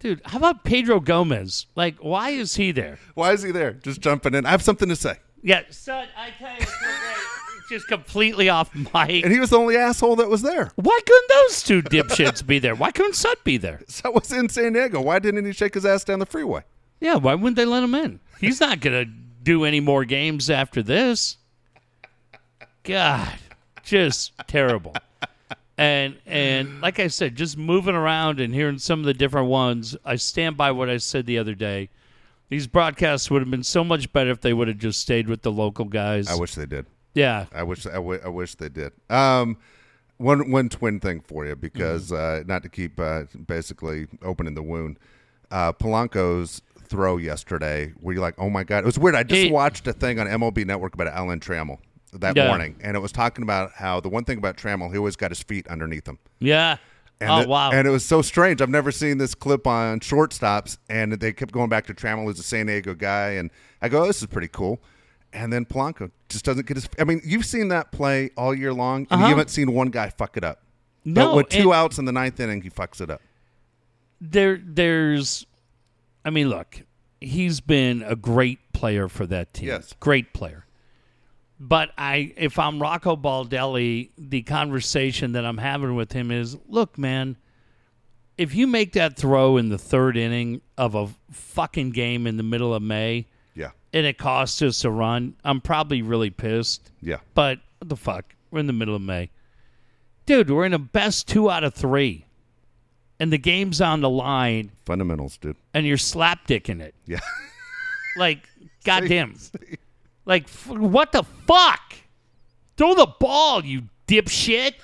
Dude, how about Pedro Gomez? Like, why is he there? Why is he there? Just jumping in. I have something to say. Yeah, son, I tell you, it's so great. It's just completely off mic. And he was the only asshole that was there. Why couldn't those two dipshits be there? Why couldn't Sut be there? So was in San Diego. Why didn't he shake his ass down the freeway? Yeah, why wouldn't they let him in? He's not going to do any more games after this. God, just terrible. And and like I said, just moving around and hearing some of the different ones, I stand by what I said the other day. These broadcasts would have been so much better if they would have just stayed with the local guys. I wish they did. yeah, I wish I, w- I wish they did. Um, one one twin thing for you because Mm-hmm. uh, not to keep uh, basically opening the wound. Uh, Polanco's throw yesterday, where you're like, oh my god, it was weird. I just It- watched a thing on MLB Network about Alan Trammell that Yeah. morning, and it was talking about how the one thing about Trammell, he always got his feet underneath him. yeah. And oh it- wow. And it was so strange. I've never seen this clip on shortstops, and they kept going back to Trammell, who's a San Diego guy, and I go, oh, "This is pretty cool." And then Polanco just doesn't get his. I mean, you've seen that play all year long, and Uh-huh. you haven't seen one guy fuck it up. No, but with two outs in the ninth inning, he fucks it up. there there's I mean, look, he's been a great player for that team. Yes. Great player. But I if I'm Rocco Baldelli, the conversation that I'm having with him is, look, man, if you make that throw in the third inning of a fucking game in the middle of May Yeah, and it costs us a run, I'm probably really pissed. yeah, But what the fuck? We're in the middle of May. Dude, we're in a best two out of three. And the game's on the line fundamentals, dude. and you're slapdicking it. Yeah, Like, goddamn. Like, f- what the fuck? Throw the ball, you dipshit.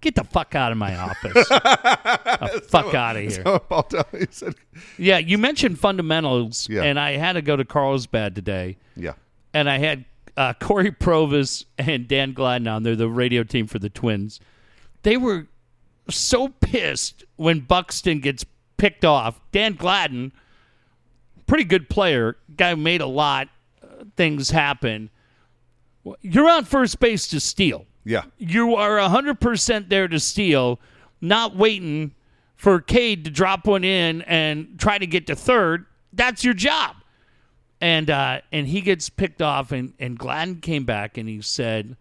Get the fuck out of my office. the fuck out of here. So Baldelli said, Yeah, you mentioned fundamentals, Yeah. and I had to go to Carlsbad today. "Yeah, and I had uh, Cory Provus and Dan Gladden on there, the radio team for the Twins. They were so pissed when Buxton gets picked off. Dan Gladden, pretty good player, guy who made a lot things happen. You're on first base to steal. yeah, You are 100% there to steal, not waiting for Cade to drop one in and try to get to third. That's your job and uh, and he gets picked off, and and Gladden came back and he said,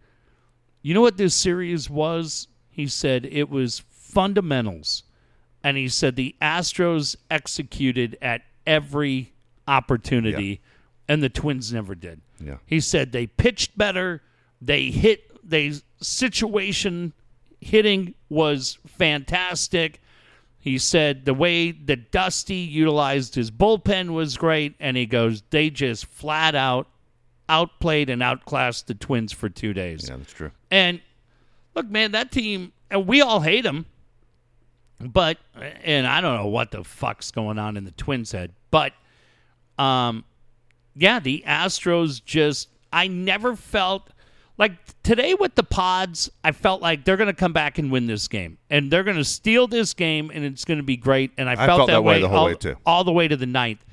"You know what this series was?" He said it was fundamentals, and he said the Astros executed at every opportunity, and the Twins never did. yeah." He said they pitched better, they hit, they situation hitting was fantastic. He said the way that Dusty utilized his bullpen was great, and he goes, they just flat out outplayed and outclassed the Twins for two days. Yeah, that's true. And look, man, that team, and we all hate them, but, and I don't know what the fuck's going on in the Twins' head, but, um, yeah, the Astros just, I never felt like today with the pods, I felt like they're going to come back and win this game, and they're going to steal this game, and it's going to be great. And I felt, felt that way the whole all, way, too. all the way to the ninth.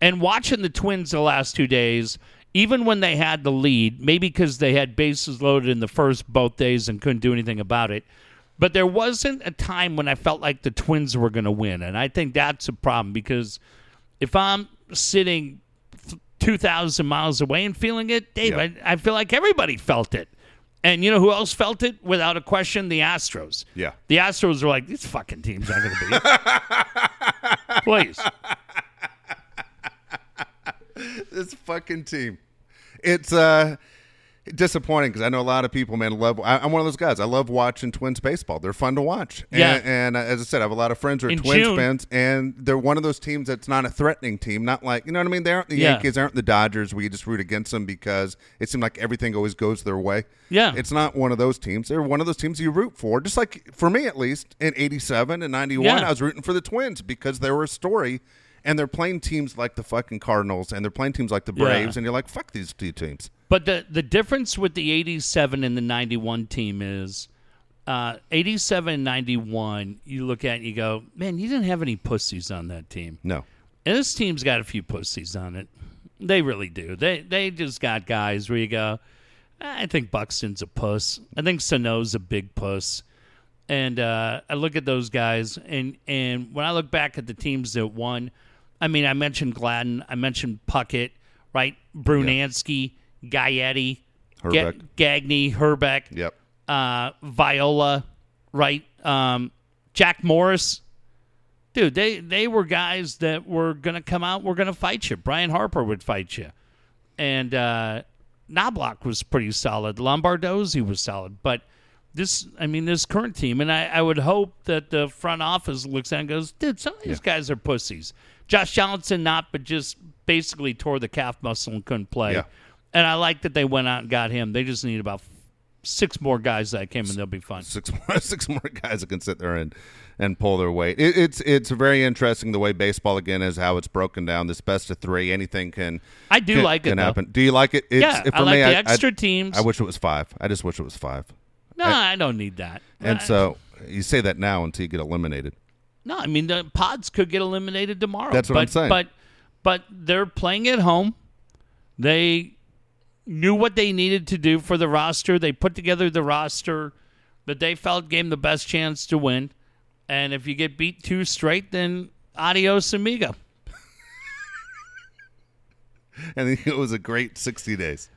And watching the Twins the last two days, even when they had the lead, maybe because they had bases loaded in the first both days and couldn't do anything about it, but there wasn't a time when I felt like the Twins were going to win. And I think that's a problem because if I'm sitting 2,000 miles away and feeling it, Dave, Yeah. I, I feel like everybody felt it. And you know who else felt it without a question? The Astros. Yeah. The Astros were like, these fucking teams aren't going to be. Please. this fucking team. It's uh disappointing because I know a lot of people, man, love. I, I'm one of those guys. I love watching Twins baseball. They're fun to watch. And, Yeah. And, uh, as I said, I have a lot of friends who are In Twins June- fans, and they're one of those teams that's not a threatening team. Not like you know what I mean. They aren't the Yeah. Yankees, they aren't the Dodgers, where you just root against them because it seemed like everything always goes their way. Yeah. It's not one of those teams. They're one of those teams you root for. Just like for me, at least in '87 and '91, Yeah. I was rooting for the Twins because they were a story. And they're playing teams like the fucking Cardinals, and they're playing teams like the Yeah. Braves, and you're like, "Fuck these two teams." But the the difference with the 87 and the 91 team is uh, 87 and 91, you look at it and you go, man, you didn't have any pussies on that team. No, And this team's got a few pussies on it. They really do. They they just got guys where you go, I think Buxton's a puss. I think Sano's a big puss. And uh, I look at those guys, and, and when I look back at the teams that won, I mean, I mentioned Gladden, I mentioned Puckett, right? Brunansky, Gaetti, Ga- Hrbek. Hrbek, Yep. uh, Viola, right? Um, Jack Morris. Dude, they, they were guys that were going to come out, were going to fight you. Brian Harper would fight you. And uh, Knoblauch was pretty solid. Lombardozzi was solid. But this, I mean, this current team, and I, I would hope that the front office looks at it and goes, dude, some of these guys are pussies. Josh Johnson, not, but just basically tore the calf muscle and couldn't play. Yeah. And I like that they went out and got him. They just need about six more guys that came and they'll be fine. six more six more guys that can sit there and and pull their weight. It, it's it's very interesting the way baseball again is how it's broken down. This best of three, anything can. I do can, like it, Can though. happen. Do you like it? It's, Yeah, for I like me, the I, extra I, teams. I wish it was five. I just wish it was five. no, I, don't need that. And I- so you say that now until you get eliminated. no, I mean the pods could get eliminated tomorrow. That's what but, I'm saying. But but they're playing at home. They knew what they needed to do for the roster. They put together the roster that they felt gave them the best chance to win. And if you get beat two straight, then adios amigo. And it was a great sixty days.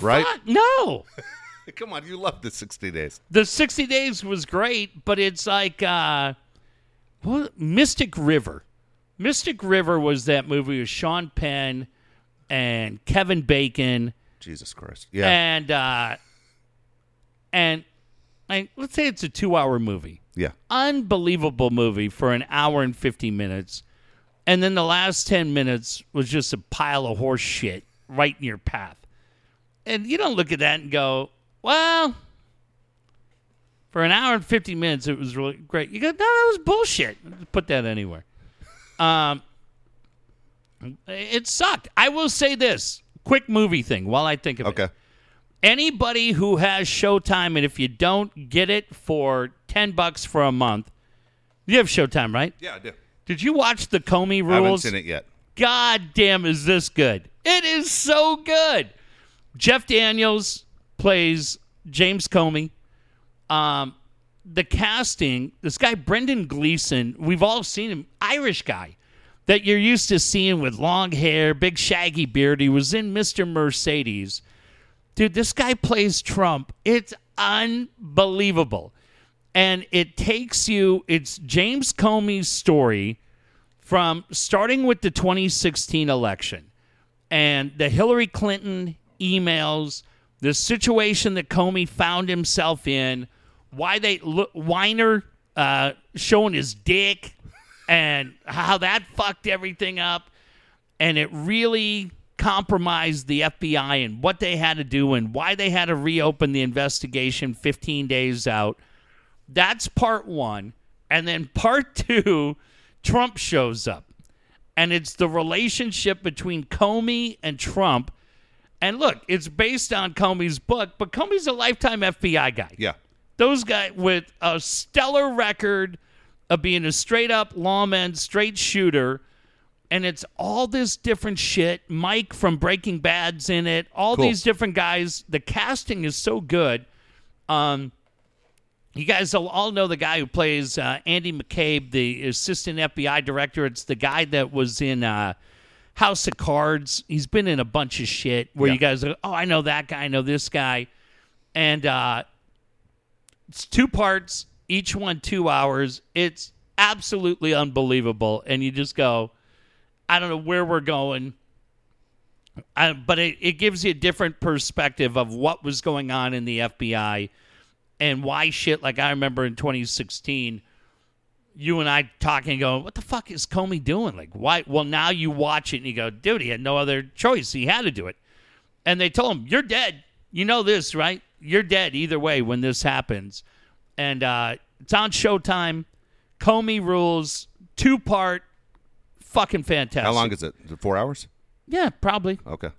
Right? Fuck, no. Come on, you love the sixty days. the 60 days was great but it's like uh what mystic river mystic river was that movie with sean penn and kevin bacon Jesus Christ. Yeah. and uh and I, let's say it's a two hour movie. Yeah. unbelievable movie for an hour and 50 minutes and then the last 10 minutes was just a pile of horse shit right in your path. And you don't look at that and go well for an hour and 50 minutes it was really great. You go no that was bullshit. Put that anywhere. Um it sucked. I will say this quick movie thing while i think of it Okay. anybody who has Showtime, and if you don't get it for ten bucks for a month, you have Showtime, right? Yeah, I do. Did you watch the Comey rules? I haven't seen it yet. God damn, is this good? It is so good. Jeff Daniels plays James Comey. Um, the casting, this guy Brendan Gleeson, we've all seen him, Irish guy that you're used to seeing with long hair, big shaggy beard. He was in Mr. Mercedes. Dude, this guy plays Trump. It's unbelievable. And it takes you, it's James Comey's story from starting with the 2016 election and the Hillary Clinton emails, the situation that Comey found himself in, why they look Weiner uh, showing his dick, and how that fucked everything up, and it really compromised the FBI and what they had to do and why they had to reopen the investigation 15 days out. That's part one. And then part two, Trump shows up. And it's the relationship between Comey and Trump. And look, it's based on Comey's book, but Comey's a lifetime FBI guy. Yeah. Those guys with a stellar record of being a straight up lawman, straight shooter. And it's all this different shit. Mike from Breaking Bad's in it. All Cool. these different guys. The casting is so good. Um, you guys will all know the guy who plays uh, Andy McCabe, the assistant FBI director. It's the guy that was in uh, House of Cards. He's been in a bunch of shit where Yeah. you guys are, oh, I know that guy, I know this guy. And uh, it's two parts, each one two hours. It's absolutely unbelievable. And you just go, I don't know where we're going. Uh, but it, it gives you a different perspective of what was going on in the FBI and why shit. Like I remember in 2016, you and I talking, going, "What the fuck is Comey doing?" Like, why? Well, now you watch it and you go, "Dude, he had no other choice. He had to do it." And they told him, "You're dead. You know this, right? You're dead either way when this happens." And uh, it's on Showtime. Comey rules, two part, fucking fantastic. How long is it four hours? Yeah, probably. Okay.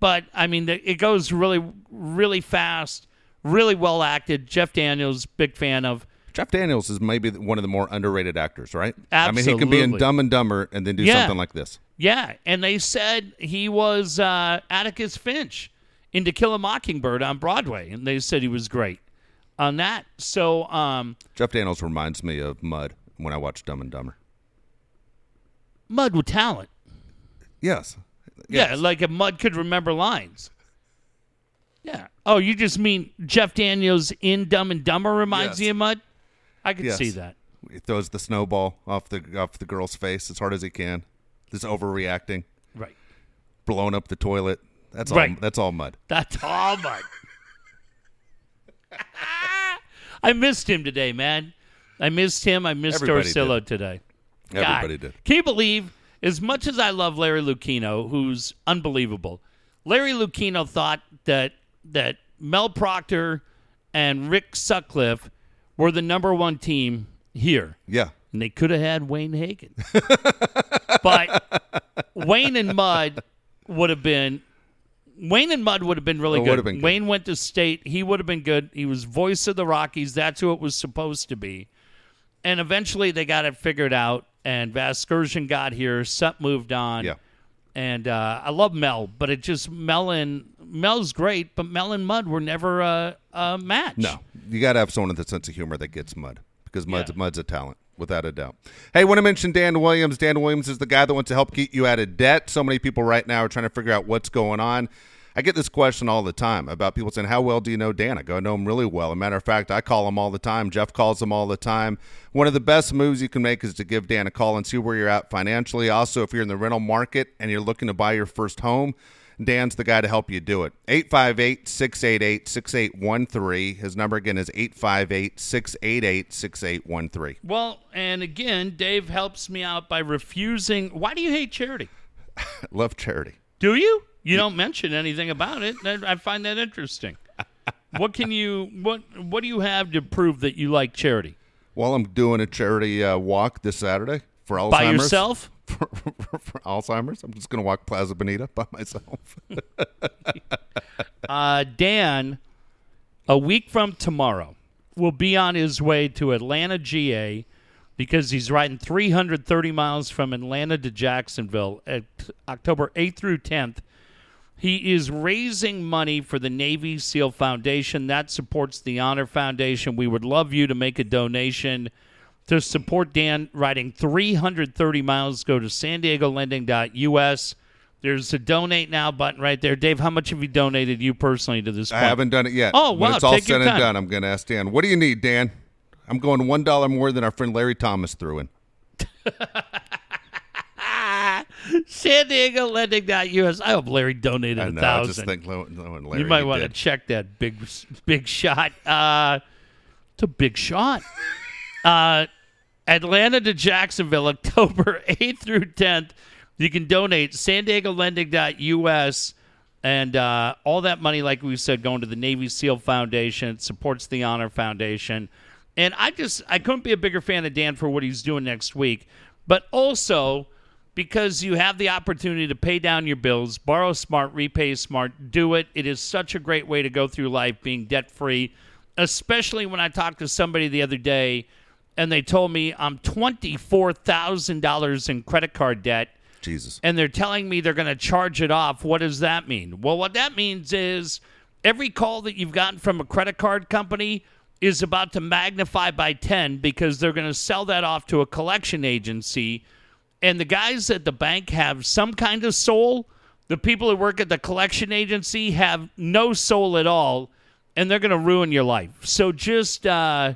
But I mean, the- it goes really, really fast, really well acted. Jeff Daniels, big fan of. Jeff Daniels is maybe one of the more underrated actors, right? Absolutely. I mean, he can be in Dumb and Dumber and then do Yeah. something like this. Yeah, and they said he was uh, Atticus Finch in To Kill a Mockingbird on Broadway, and they said he was great on that. So, um, Jeff Daniels reminds me of Mud when I watch Dumb and Dumber. Mud with talent. Yes. Yeah, like if Mud could remember lines. Yeah. Oh, you just mean Jeff Daniels in Dumb and Dumber reminds Yes. you of Mud? I can Yes. see that. He throws the snowball off the off the girl's face as hard as he can. Just overreacting, Right. blowing up the toilet. That's all. Right. That's all mud. That's all Mud. I missed him today, man. I missed him. I missed Everybody Orsillo today. God, Everybody did. Can you believe, as much as I love Larry Lucchino, who's unbelievable, Larry Lucchino thought that that Mel Proctor and Rick Sutcliffe were the number one team here. Yeah. And they could have had Wayne Hagin. but Wayne and Mud would have been Wayne and Mud would have been really It good. been good. Wayne went to state. He would have been good. He was voice of the Rockies. That's who it was supposed to be. And eventually they got it figured out. And Vasgersian got here. Sut moved on. Yeah. And uh, I love Mel, but it just Mel and Mel's great, but Mel and Mud were never a, a match. No, you got to have someone with a sense of humor that gets mud because mud's Yeah. mud's a talent without a doubt. Hey, want to mention Dan Williams? Dan Williams is the guy that wants to help get you out of debt. So many people right now are trying to figure out what's going on. I get this question all the time about people saying, "How well do you know Dan?" I go, "I know him really well." As a matter of fact, I call him all the time. Jeff calls him all the time. One of the best moves you can make is to give Dan a call and see where you're at financially. Also, if you're in the rental market and you're looking to buy your first home, Dan's the guy to help you do it. 858 688 6813. His number again is 858 688 6813. Well, and again, Dave helps me out by refusing. Why do you hate charity? Love charity. Do you? You don't mention anything about it. I find that interesting. what can you what What do you have to prove that you like charity? Well, I'm doing a charity uh, walk this Saturday for Alzheimer's. By yourself? For, for- for Alzheimer's. I'm just going to walk Plaza Bonita by myself. Uh, Dan, a week from tomorrow, will be on his way to Atlanta, GA, because he's riding 330 miles from Atlanta to Jacksonville at October 8th through 10th. He is raising money for the Navy SEAL Foundation. That supports the Honor Foundation. We would love you to make a donation to support Dan riding 330 miles. Go to san diego lending.us. There's a donate now button right there. Dave, how much have you donated you personally to this I haven't done it yet. Oh, When wow, it's all take said and done, I'm going to ask Dan, what do you need, Dan? I'm going $1 more than our friend Larry Thomas threw in. San Diego lending.us. I hope Larry donated I a know. I thousand. just think Lo- Lo- and Larry you might want to check that big big shot. Uh, it's a big shot. uh, Atlanta to Jacksonville, October 8th through 10th. You can donate San Diego Lending.us. And uh, all that money, like we said, going to the Navy SEAL Foundation. Supports the Honor Foundation. And I just, I couldn't be a bigger fan of Dan for what he's doing next week. But also, because you have the opportunity to pay down your bills, borrow smart, repay smart, do it. It is such a great way to go through life being debt free, especially when I talked to somebody the other day and they told me I'm $24,000 in credit card debt Jesus. and they're telling me they're going to charge it off. What does that mean? Well, what that means is every call that you've gotten from a credit card company is about to magnify by 10 because they're going to sell that off to a collection agency. And the guys at the bank have some kind of soul. The people who work at the collection agency have no soul at all, and they're going to ruin your life. So just, uh,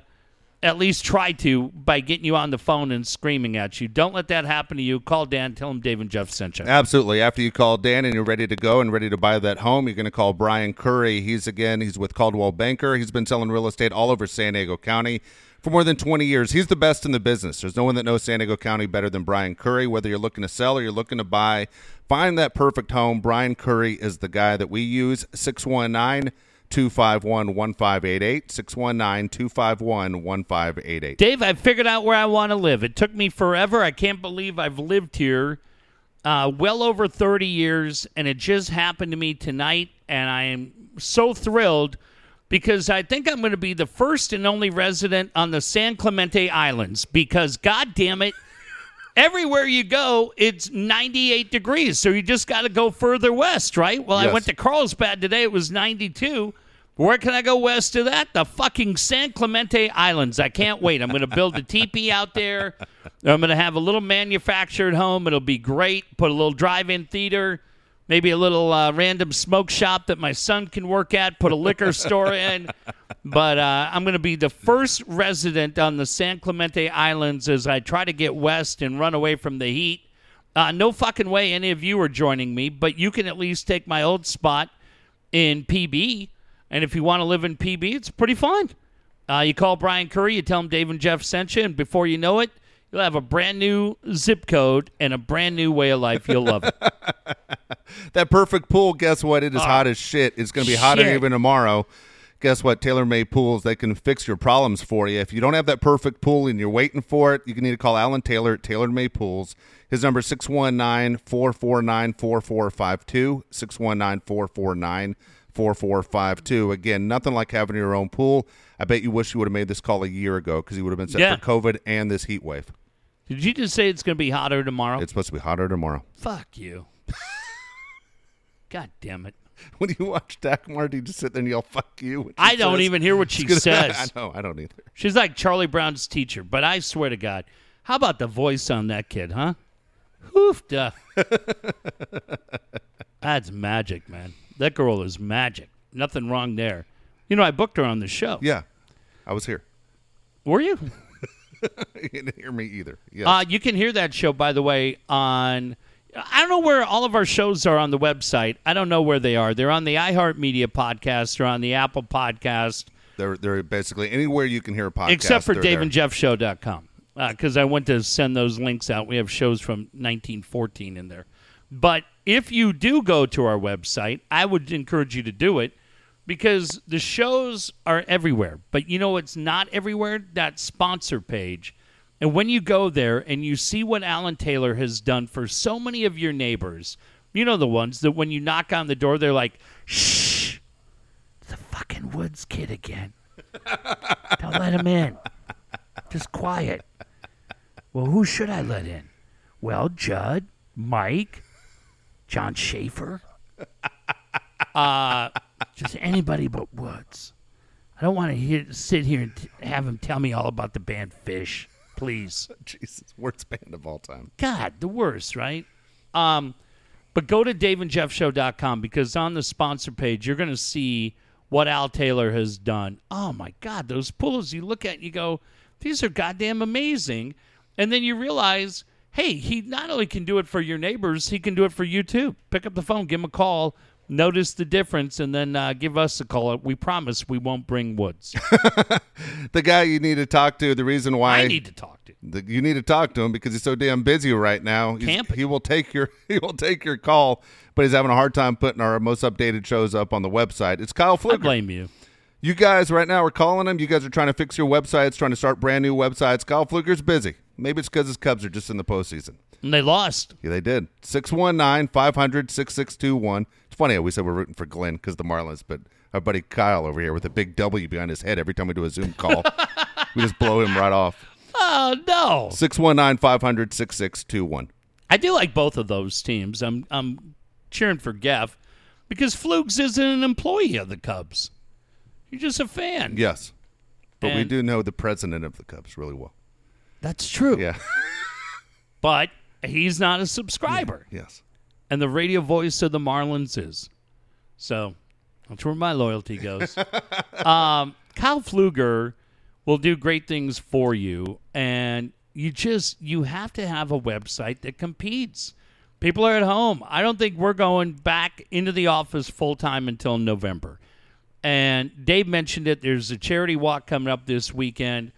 at least try to by getting you on the phone and screaming at you. Don't let that happen to you. Call Dan. Tell him Dave and Jeff sent you. Absolutely. After you call Dan and you're ready to go and ready to buy that home, you're going to call Brian Curry. He's again, he's with Coldwell Banker. He's been selling real estate all over San Diego County for more than 20 years. He's the best in the business. There's no one that knows San Diego County better than Brian Curry. Whether you're looking to sell or you're looking to buy, find that perfect home. Brian Curry is the guy that we use. 619 251 1588. 619 251 1588. Dave, I figured out where I want to live. It took me forever. I can't believe I've lived here uh, well over 30 years, and it just happened to me tonight, and I am so thrilled because I think I'm going to be the first and only resident on the San Clemente Islands because, God damn it, everywhere you go, it's 98 degrees. So you just got to go further west, right? Well, I went to Carlsbad today. It was 92. Where can I go west of that? The fucking San Clemente Islands. I can't wait. I'm going to build a teepee out there. I'm going to have a little manufactured home. It'll be great. Put a little drive-in theater, maybe a little uh, random smoke shop that my son can work at. Put a liquor store in. But uh, I'm going to be the first resident on the San Clemente Islands as I try to get west and run away from the heat. Uh, no fucking way any of you are joining me, but you can at least take my old spot in PB. And if you want to live in PB, it's pretty fun. Uh, you call Brian Curry, you tell him Dave and Jeff sent you, and before you know it, you'll have a brand new zip code and a brand new way of life. You'll love it. That perfect pool, guess what? It is ah. hot as shit. It's going to be hotter Shit. even tomorrow. Guess what? Taylor TaylorMade Pools, they can fix your problems for you. If you don't have that perfect pool and you're waiting for it, you can need to call Alan Taylor at TaylorMade Pools. His number is 619 449 4452. 619 449 4452. Again, nothing like having your own pool. I bet you wish you would have made this call a year ago because you would have been set Yeah. for COVID and this heat wave. Did you just say it's going to be hotter tomorrow? It's supposed to be hotter tomorrow. Fuck you. God damn it. When you watch Dagmar, do you just sit there and yell, fuck you? when she I don't says- even hear what she says. I know, I don't either. She's like Charlie Brown's teacher, but I swear to God, how about the voice on that kid, huh? Hoofda. That's magic, man. That girl is magic. Nothing wrong there. You know, I booked her on the show. Yeah, I was here. Were you? you didn't hear me either. Yes. Uh, you can hear that show, by the way, on. I don't know where all of our shows are on the website. I don't know where they are. They're on the iHeartMedia podcast or on the Apple podcast. they're they're basically anywhere you can hear a podcast. except for they're daveandjeffshow.com because I went to send those links out. We have shows from 1914 in there. But if you do go to our website, I would encourage you to do it because the shows are everywhere. But you know what's not everywhere? That sponsor page. And when you go there and you see what Alan Taylor has done for so many of your neighbors, you know the ones that when you knock on the door, they're like, shh, it's the fucking Woods kid again. Don't let him in. Just quiet. Well, who should I let in? Well, Judd, Mike, John Schaefer. Uh, just anybody but Woods. I don't want to hear, sit here and t- have him tell me all about the band Phish. Please. Jesus, worst band of all time. God, the worst, right? Um, but go to daveandjeffshow.com because on the sponsor page, you're going to see what Al Taylor has done. Oh, my God, those pools you look at and you go, these are goddamn amazing. And then you realize, hey, he not only can do it for your neighbors, he can do it for you too. Pick up the phone, give him a call, notice the difference, and then uh, give us a call. We promise we won't bring woods. The guy you need to talk to. The reason why I need to talk to. the, you need to talk to him because he's so damn busy right now. Camping. He will take your he will take your call, but he's having a hard time putting our most updated shows up on the website. It's Kyle I blame you. You guys right now are calling him. You guys are trying to fix your websites, trying to start brand new websites. Kyle Fluker's busy. Maybe it's because his Cubs are just in the postseason. And they lost. Yeah, they did. 619 500 6621. Funny how we said we're rooting for Glenn because the Marlins, but our buddy Kyle over here with a big W behind his head every time we do a Zoom call, we just blow him right off. Oh, no. 619 500 6621. I do like both of those teams. I'm I'm cheering for Geff because Flugs isn't an employee of the Cubs. You're just a fan. Yes. But we do know the president of the Cubs really well. That's true. Yeah. But he's not a subscriber. yes. And the radio voice of the Marlins is. So that's where my loyalty goes. um, Kyle Fluger will do great things for you. And you just you have to have a website that competes. People are at home. I don't think we're going back into the office full time until November. And Dave mentioned it. There's a charity walk coming up this weekend.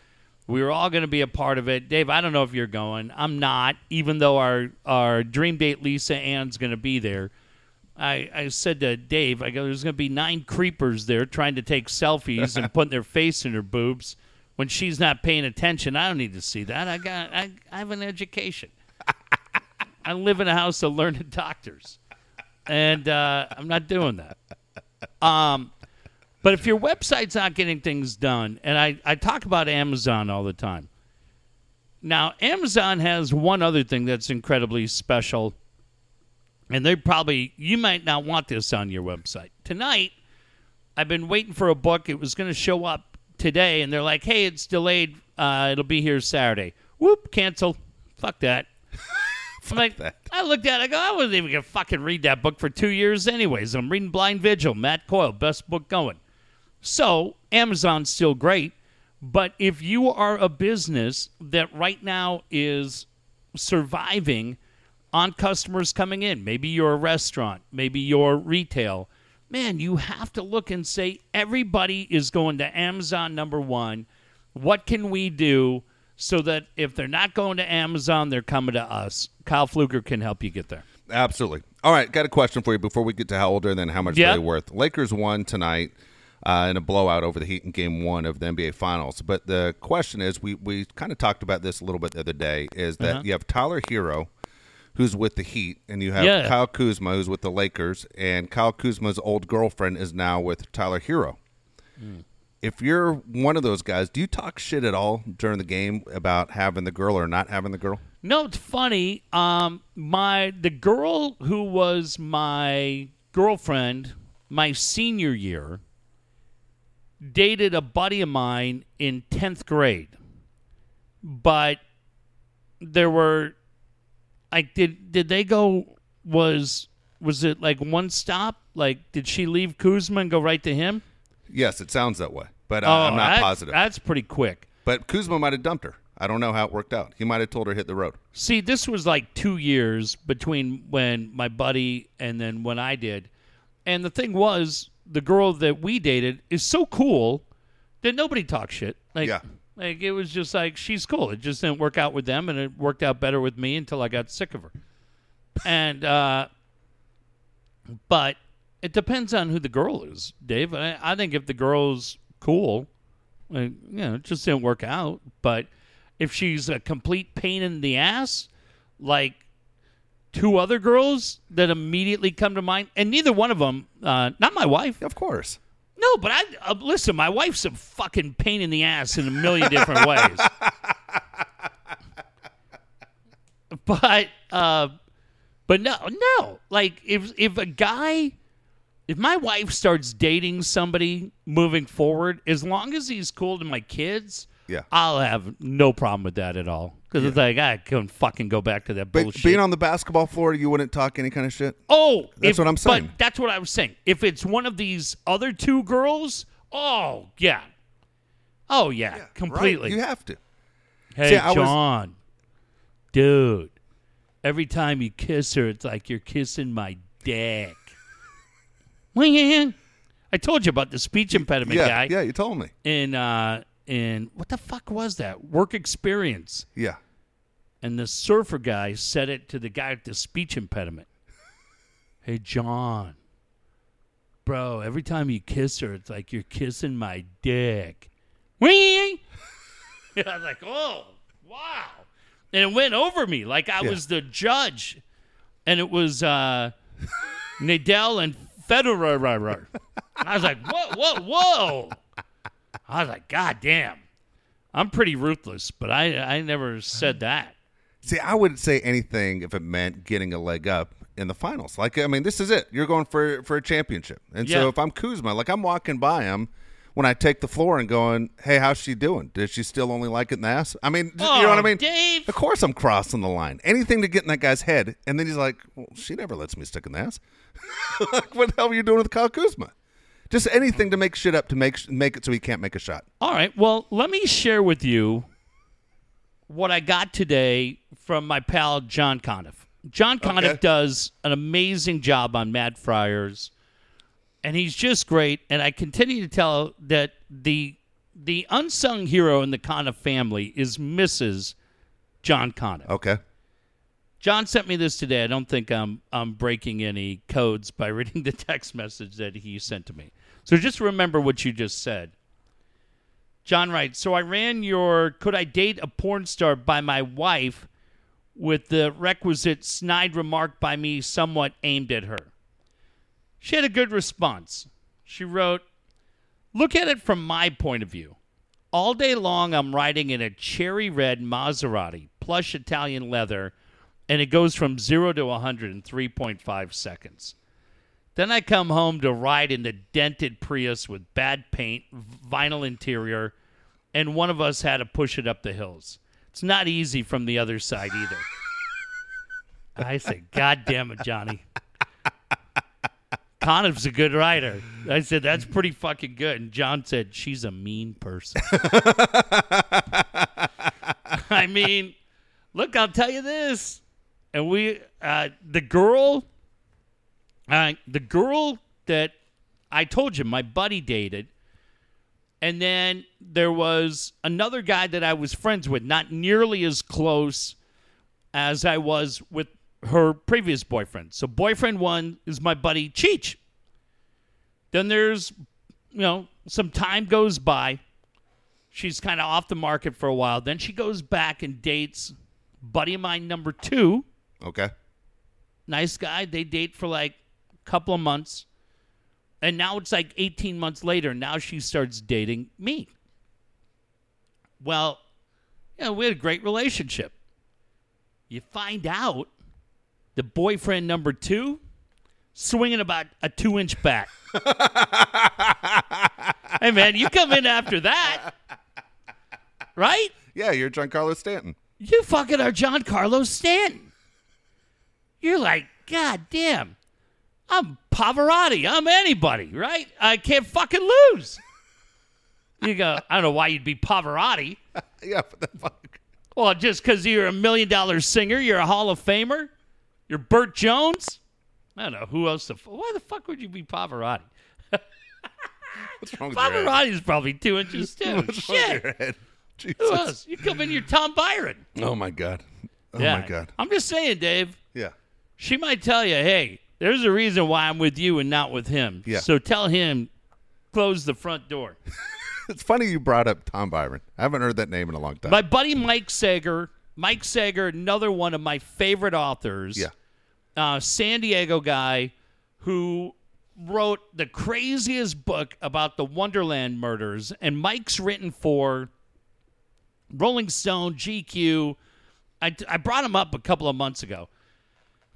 We were all going to be a part of it. Dave, I don't know if you're going. I'm not, even though our, our dream date Lisa Ann's going to be there. I, I said to Dave, I go, there's going to be nine creepers there trying to take selfies and putting their face in her boobs when she's not paying attention. I don't need to see that. I got I, I have an education. I live in a house of learned doctors, and uh, I'm not doing that. Um, but if your website's not getting things done, and I, I talk about Amazon all the time. Now, Amazon has one other thing that's incredibly special, and they probably, you might not want this on your website. Tonight, I've been waiting for a book. It was going to show up today, and they're like, hey, it's delayed. Uh, it'll be here Saturday. Whoop, cancel. Fuck that. I'm like, that. I looked at it, I go, I wasn't even going to fucking read that book for two years, anyways. I'm reading Blind Vigil, Matt Coyle, best book going. So, Amazon's still great. But if you are a business that right now is surviving on customers coming in, maybe you're a restaurant, maybe you're retail, man, you have to look and say, everybody is going to Amazon number one. What can we do so that if they're not going to Amazon, they're coming to us? Kyle Fluger can help you get there. Absolutely. All right, got a question for you before we get to how old and then how much Yeah. they're worth. Lakers won tonight uh, in a blowout over the Heat in Game One of the NBA Finals. But the question is, we we kind of talked about this a little bit the other day, is that Uh-huh. you have Tyler Herro, who's with the Heat, and you have Yeah. Kyle Kuzma, who's with the Lakers, and Kyle Kuzma's old girlfriend is now with Tyler Herro. Hmm. If you're one of those guys, do you talk shit at all during the game about having the girl or not having the girl? No, it's funny. Um, my the girl who was my girlfriend my senior year dated a buddy of mine in tenth grade, but there were like did did they go was was it like one stop like did she leave Kuzma and go right to him? Yes, it sounds that way, but uh, I'm not Oh, that- positive. That's pretty quick. But Kuzma might have dumped her. I don't know how it worked out. He might have told her hit the road. See, this was like two years between when my buddy and then when I did. And the thing was, the girl that we dated is so cool that nobody talks shit. Like, Yeah. like it was just like she's cool. It just didn't work out with them, and it worked out better with me until I got sick of her. And uh, but it depends on who the girl is, Dave. I, I think if the girl's cool, like, you know, it just didn't work out. But if she's a complete pain in the ass, like two other girls that immediately come to mind, and neither one of them, uh, not my wife. Of course. No, but I uh, listen. My wife's a fucking pain in the ass in a million different ways. but uh, but no, no. Like if if a guy, if my wife starts dating somebody moving forward, as long as he's cool to my kids, Yeah. I'll have no problem with that at all. Because it's like I couldn't fucking go back to that But bullshit. being on the basketball floor, you wouldn't talk any kind of shit. Oh, That's if- what I'm saying. But that's what I was saying. If it's one of these other two girls, oh yeah, oh yeah, completely. Right? You have to. hey, See, I was- John, dude, every time you kiss her, it's like you're kissing my dick. Man, I told you about the speech impediment Yeah, guy yeah. You told me. in uh in what the fuck was that work experience? Yeah. And the surfer guy said it to the guy with the speech impediment. Hey, John. Bro, every time you kiss her, it's like you're kissing my dick. Wee! I was like, oh, wow. And it went over me like I Yeah. was the judge. And it was uh, Nadal and Federer. I was like, whoa, whoa, whoa. I was like, God damn. I'm pretty ruthless, but I, I never said uh-huh. that. See, I wouldn't say anything if it meant getting a leg up in the finals. Like, I mean, this is it. You're going for for a championship. And Yeah. so if I'm Kuzma, like I'm walking by him when I take the floor and going, "Hey, how's she doing? Does she still only like it in the ass?" I mean, you know what I Oh, mean? Dave. Of course, I'm crossing the line. Anything to get in that guy's head, and then he's like, "Well, she never lets me stick in the ass." like, what the hell are you doing with Kyle Kuzma? Just anything to make shit up to make make it so he can't make a shot. All right. Well, let me share with you what I got today from my pal John Conniff. John Conniff Okay. does an amazing job on Mad Friars, and he's just great. And I continue to tell that the the unsung hero in the Conniff family is Mrs. John Conniff. Okay. John sent me this today. I don't think I'm I'm breaking any codes by reading the text message that he sent to me. So just remember what you just said. John writes, "So I ran your could I date a porn star by my wife with the requisite snide remark by me somewhat aimed at her. She had a good response. She wrote, "Look at it from my point of view. All day long I'm riding in a cherry red Maserati, plush Italian leather, and it goes from 0 to 100 in 3.5 seconds." Then I come home to ride in the dented Prius with bad paint, vinyl interior, and one of us had to push it up the hills. It's not easy from the other side either. I say, God damn it, Johnny. Conniff's a good writer. I said, that's pretty fucking good. And John said, she's a mean person. I mean, look, I'll tell you this. And we, uh, the girl, uh, the girl that I told you my buddy dated, and then there was another guy that I was friends with, not nearly as close as I was with her previous boyfriend. So boyfriend one is my buddy Cheech. Then there's, you know, some time goes by. She's kind of off the market for a while. Then she goes back and dates buddy of mine number two Okay. nice guy. They date for like couple of months. And now it's like 18 months later. Now she starts dating me. Well, you know, we had a great relationship. You find out the boyfriend number two swinging about a two inch back. hey, man, you come in after that, right? Yeah, you're Giancarlo Stanton. You fucking are Giancarlo Stanton. You're like, God damn, I'm Pavarotti. I'm anybody, right? I can't fucking lose. You go, I don't know why you'd be Pavarotti. Yeah, but the fuck. Well, just because you're a million dollar singer, you're a Hall of Famer, you're Burt Jones. I don't know who else. The, f- why the fuck would you be Pavarotti? What's wrong with your head? Pavarotti's probably two inches too. What's wrong with Shit. your head? Who else? You come in, you're Tom Byron. Oh my god. Oh yeah. my god. I'm just saying, Dave. Yeah. she might tell you, hey, there's a reason why I'm with you and not with him. Yeah. So tell him, close the front door. It's funny you brought up Tom Byron. I haven't heard that name in a long time. My buddy Mike Sager, Mike Sager, another one of my favorite authors. yeah. Uh, San Diego guy who wrote the craziest book about the Wonderland murders. And Mike's written for Rolling Stone, GQ. I, I brought him up a couple of months ago.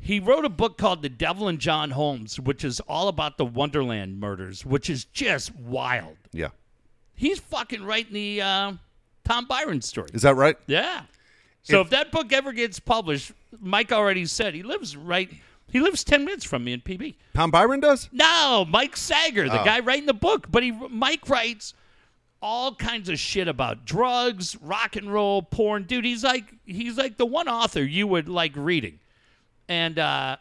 He wrote a book called The Devil and John Holmes, which is all about the Wonderland murders, which is just wild. Yeah. He's fucking writing the uh, Tom Byron story. Is that right? Yeah. So If- if, that book ever gets published, Mike already said he lives right. He lives ten minutes from me in PB. Tom Byron does? No, Mike Sager, the Oh. guy writing the book, but he Mike writes all kinds of shit about drugs, rock and roll, porn. Dude, he's like he's like the one author you would like reading. And uh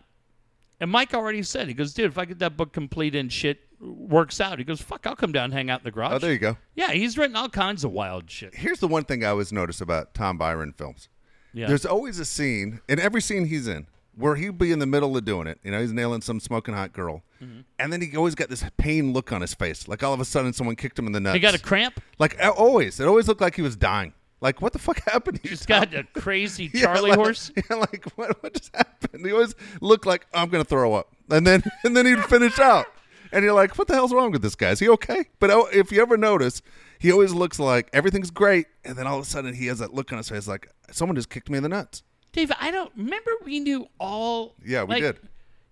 and Mike already said, he goes, dude, if I get that book complete and shit works out, he goes, fuck, I'll come down and hang out in the garage. Oh, there you go. yeah, he's written all kinds of wild shit. Here's the one thing I always notice about Tom Byron films. Yeah. There's always a scene in every scene he's in where he'd be in the middle of doing it. You know, he's nailing some smoking hot girl, Mm-hmm. and then he always got this pain look on his face, like all of a sudden someone kicked him in the nuts. he got a cramp? like always. It always looked like he was dying. Like what the fuck happened? you, He's got a crazy Yeah, Charlie like- horse. Yeah, like what, what just happened? He always looked like I'm gonna throw up, and then and then he'd finish out, and you're like, what the hell's wrong with this guy? Is he okay? But oh, if you ever notice, he always looks like everything's great, and then all of a sudden he has that look on his face, like someone just kicked me in the nuts. Dave, I don't remember we knew all. Yeah, we like, did.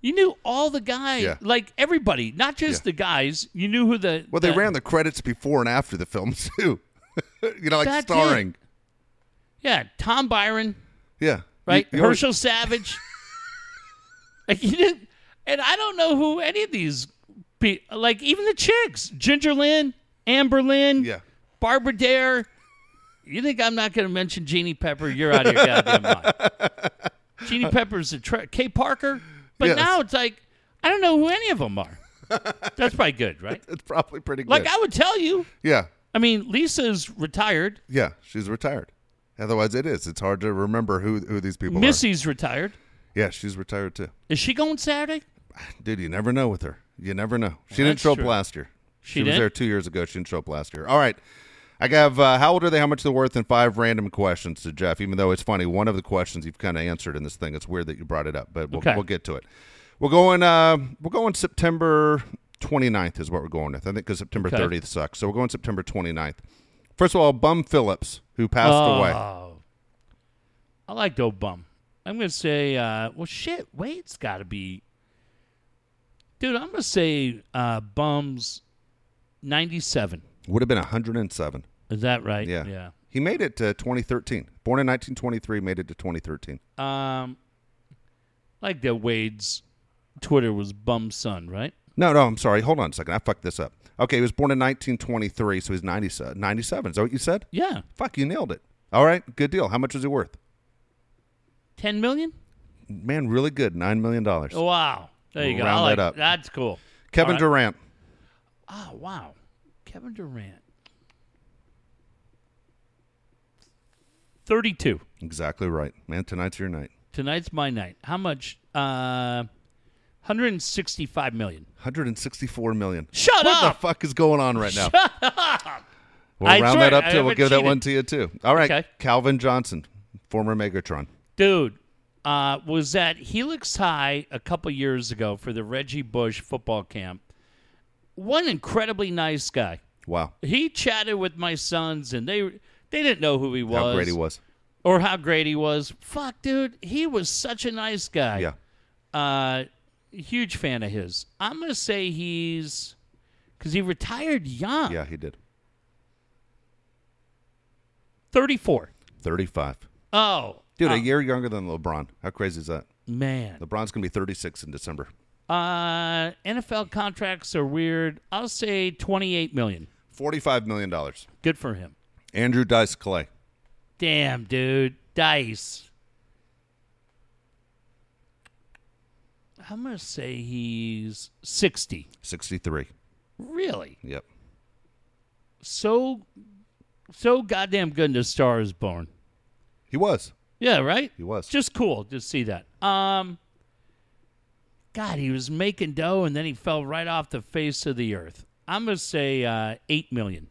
You knew all the guys, Yeah. like everybody, not just Yeah. the guys. You knew who the. Well, they the- ran the credits before and after the film too. you know, like That's it. starring. Yeah, Tom Byron, Yeah, right? You- you always- Herschel Savage. like you didn't, and I don't know who any of these Be, like even the chicks, Ginger Lynn, Amber Lynn, Yeah. Barbara Dare. You think I'm not going to mention Jeannie Pepper? You're out of your goddamn mind. Jeannie Pepper's a tre- Kay Parker, but Yes. now it's like I don't know who any of them are. That's probably good, right? It's probably pretty good. Like I would tell you. yeah. I mean, Lisa's retired. Yeah. She's retired. Otherwise, it is. It's hard to remember who who these people are. Missy's retired. Yeah, she's retired too. Is she going Saturday? Dude, you never know with her. You never know. She didn't show up last year. She was there two years ago. She didn't show up last year. All right. I have uh, how old are they? How much they're worth? And five random questions to Jeff. Even though it's funny, one of the questions you've kind of answered in this thing. It's weird that you brought it up, but we'll, Okay. we'll get to it. We're going. Uh, we're going September 29th is what we're going with. I think because September Okay. 30th sucks. So we're going September 29th. First of all, Bum Phillips, who passed away. Oh. I like old bum. I'm gonna say, uh, well, shit. Wade's got to be, dude. I'm gonna say, uh, bums, ninety-seven. Would have been 107. Is that right? Yeah. Yeah. He made it to 2013. Born in 1923, made it to 2013. Um, like that. Wade's Twitter was bum son, right? No, no, I'm sorry. Hold on a second. I fucked this up. Okay, he was born in 1923, so he's 97. 97. Is that what you said? Yeah. Fuck, you nailed it. All right, good deal. How much was he worth? Ten million. Man, really good. $9 million. Wow. There you We'll go. round like that up. That's cool. Kevin right. Durant. Oh wow, Kevin Durant. Thirty-two. Exactly right. Man, tonight's your night. Tonight's my night. How much? Uh, hundred and sixty-five million. 164 million. Shut what up! What the fuck is going on right now? We'll I round that up too. We'll give that one to you too. All right, Okay. Calvin Johnson, former Megatron. Dude, uh, was at Helix High a couple years ago for the Reggie Bush football camp. One incredibly nice guy. Wow, He chatted with my sons, and they they didn't know who he was. how great he was. or how great he was. Fuck, dude, he was such a nice guy. Yeah, Uh, huge fan of his. I'm gonna say he's because he retired young. yeah, he did. 34. 35. Oh, Dude, uh, a year younger than LeBron. How crazy is that? man. LeBron's gonna be 36 in December. Uh, NFL contracts are weird. I'll say 28 million. 45 million dollars. Good for him. Andrew Dice Clay. Damn, dude. Dice. I'm gonna say he's 60. 63. Really? Yep. So, so goddamn good to Star is Born. He was. Yeah, right. He was. Just cool to see that. Um, God, he was making dough and then he fell right off the face of the earth. I'm gonna say uh, eight million.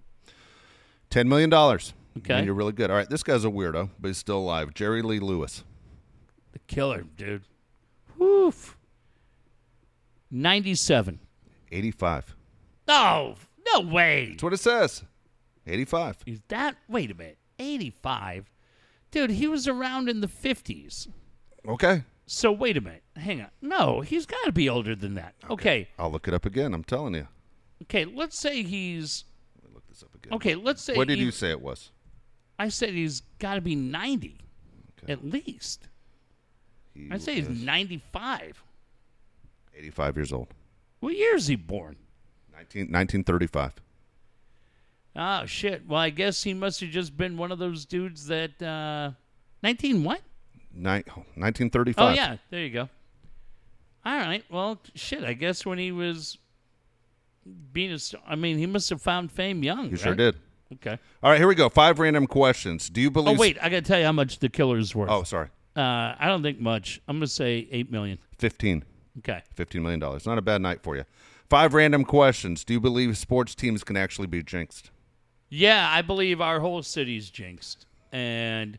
10 million. dollars. Okay. I mean, you're really good. All right, this guy's a weirdo, but he's still alive. Jerry Lee Lewis. The killer, dude. Woof. Ninety-seven. 85. No, no way. That's what it says. 85. Is that? Wait a minute. Eighty-five, dude. He was around in the fifties. Okay. So wait a minute. Hang on. No, he's got to be older than that. Okay. I'll look it up again. I'm telling you. Okay. Let's say he's. Let me look this up again. Okay. Let's say. What did he- you say it was? I said he's got to be 90 Okay. at least. He I'd say he's 95. 85 years old. What year is he born? 19, 1935. Oh, shit. Well, I guess he must have just been one of those dudes that. Uh, 19 what? Ni- 1935. Oh, yeah. There you go. All right. Well, shit. I guess when he was being a star, I mean, he must have found fame young. You sure did. Okay. All right, here we go. Five random questions. Do you believe. Oh, wait. I got to tell you how much the killer's worth. Oh, sorry. Uh, I don't think much. I'm going to say 8 million. 15. Okay. $15 million. Not a bad night for you. Five random questions. Do you believe sports teams can actually be jinxed? Yeah, I believe our whole city's jinxed, and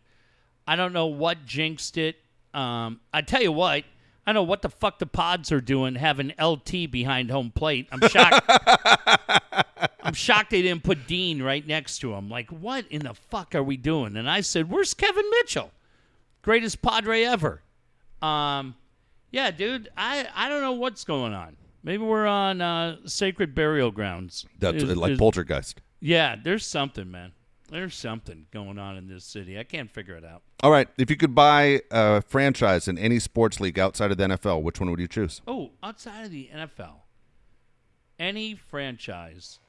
I don't know what jinxed it. Um, I tell you what, I know what the fuck the pods are doing having LT behind home plate. I'm shocked. I'm shocked they didn't put Dean right next to him. Like, what in the fuck are we doing? And I said, "Where's Kevin Mitchell? Greatest Padre ever." Um, yeah, dude, I I don't know what's going on. Maybe we're on uh, sacred burial grounds. That's like is- poltergeist. yeah, there's something, man. There's something going on in this city. I can't figure it out. All right. If you could buy a franchise in any sports league outside of the NFL, which one would you choose? Oh, outside of the NFL. any franchise.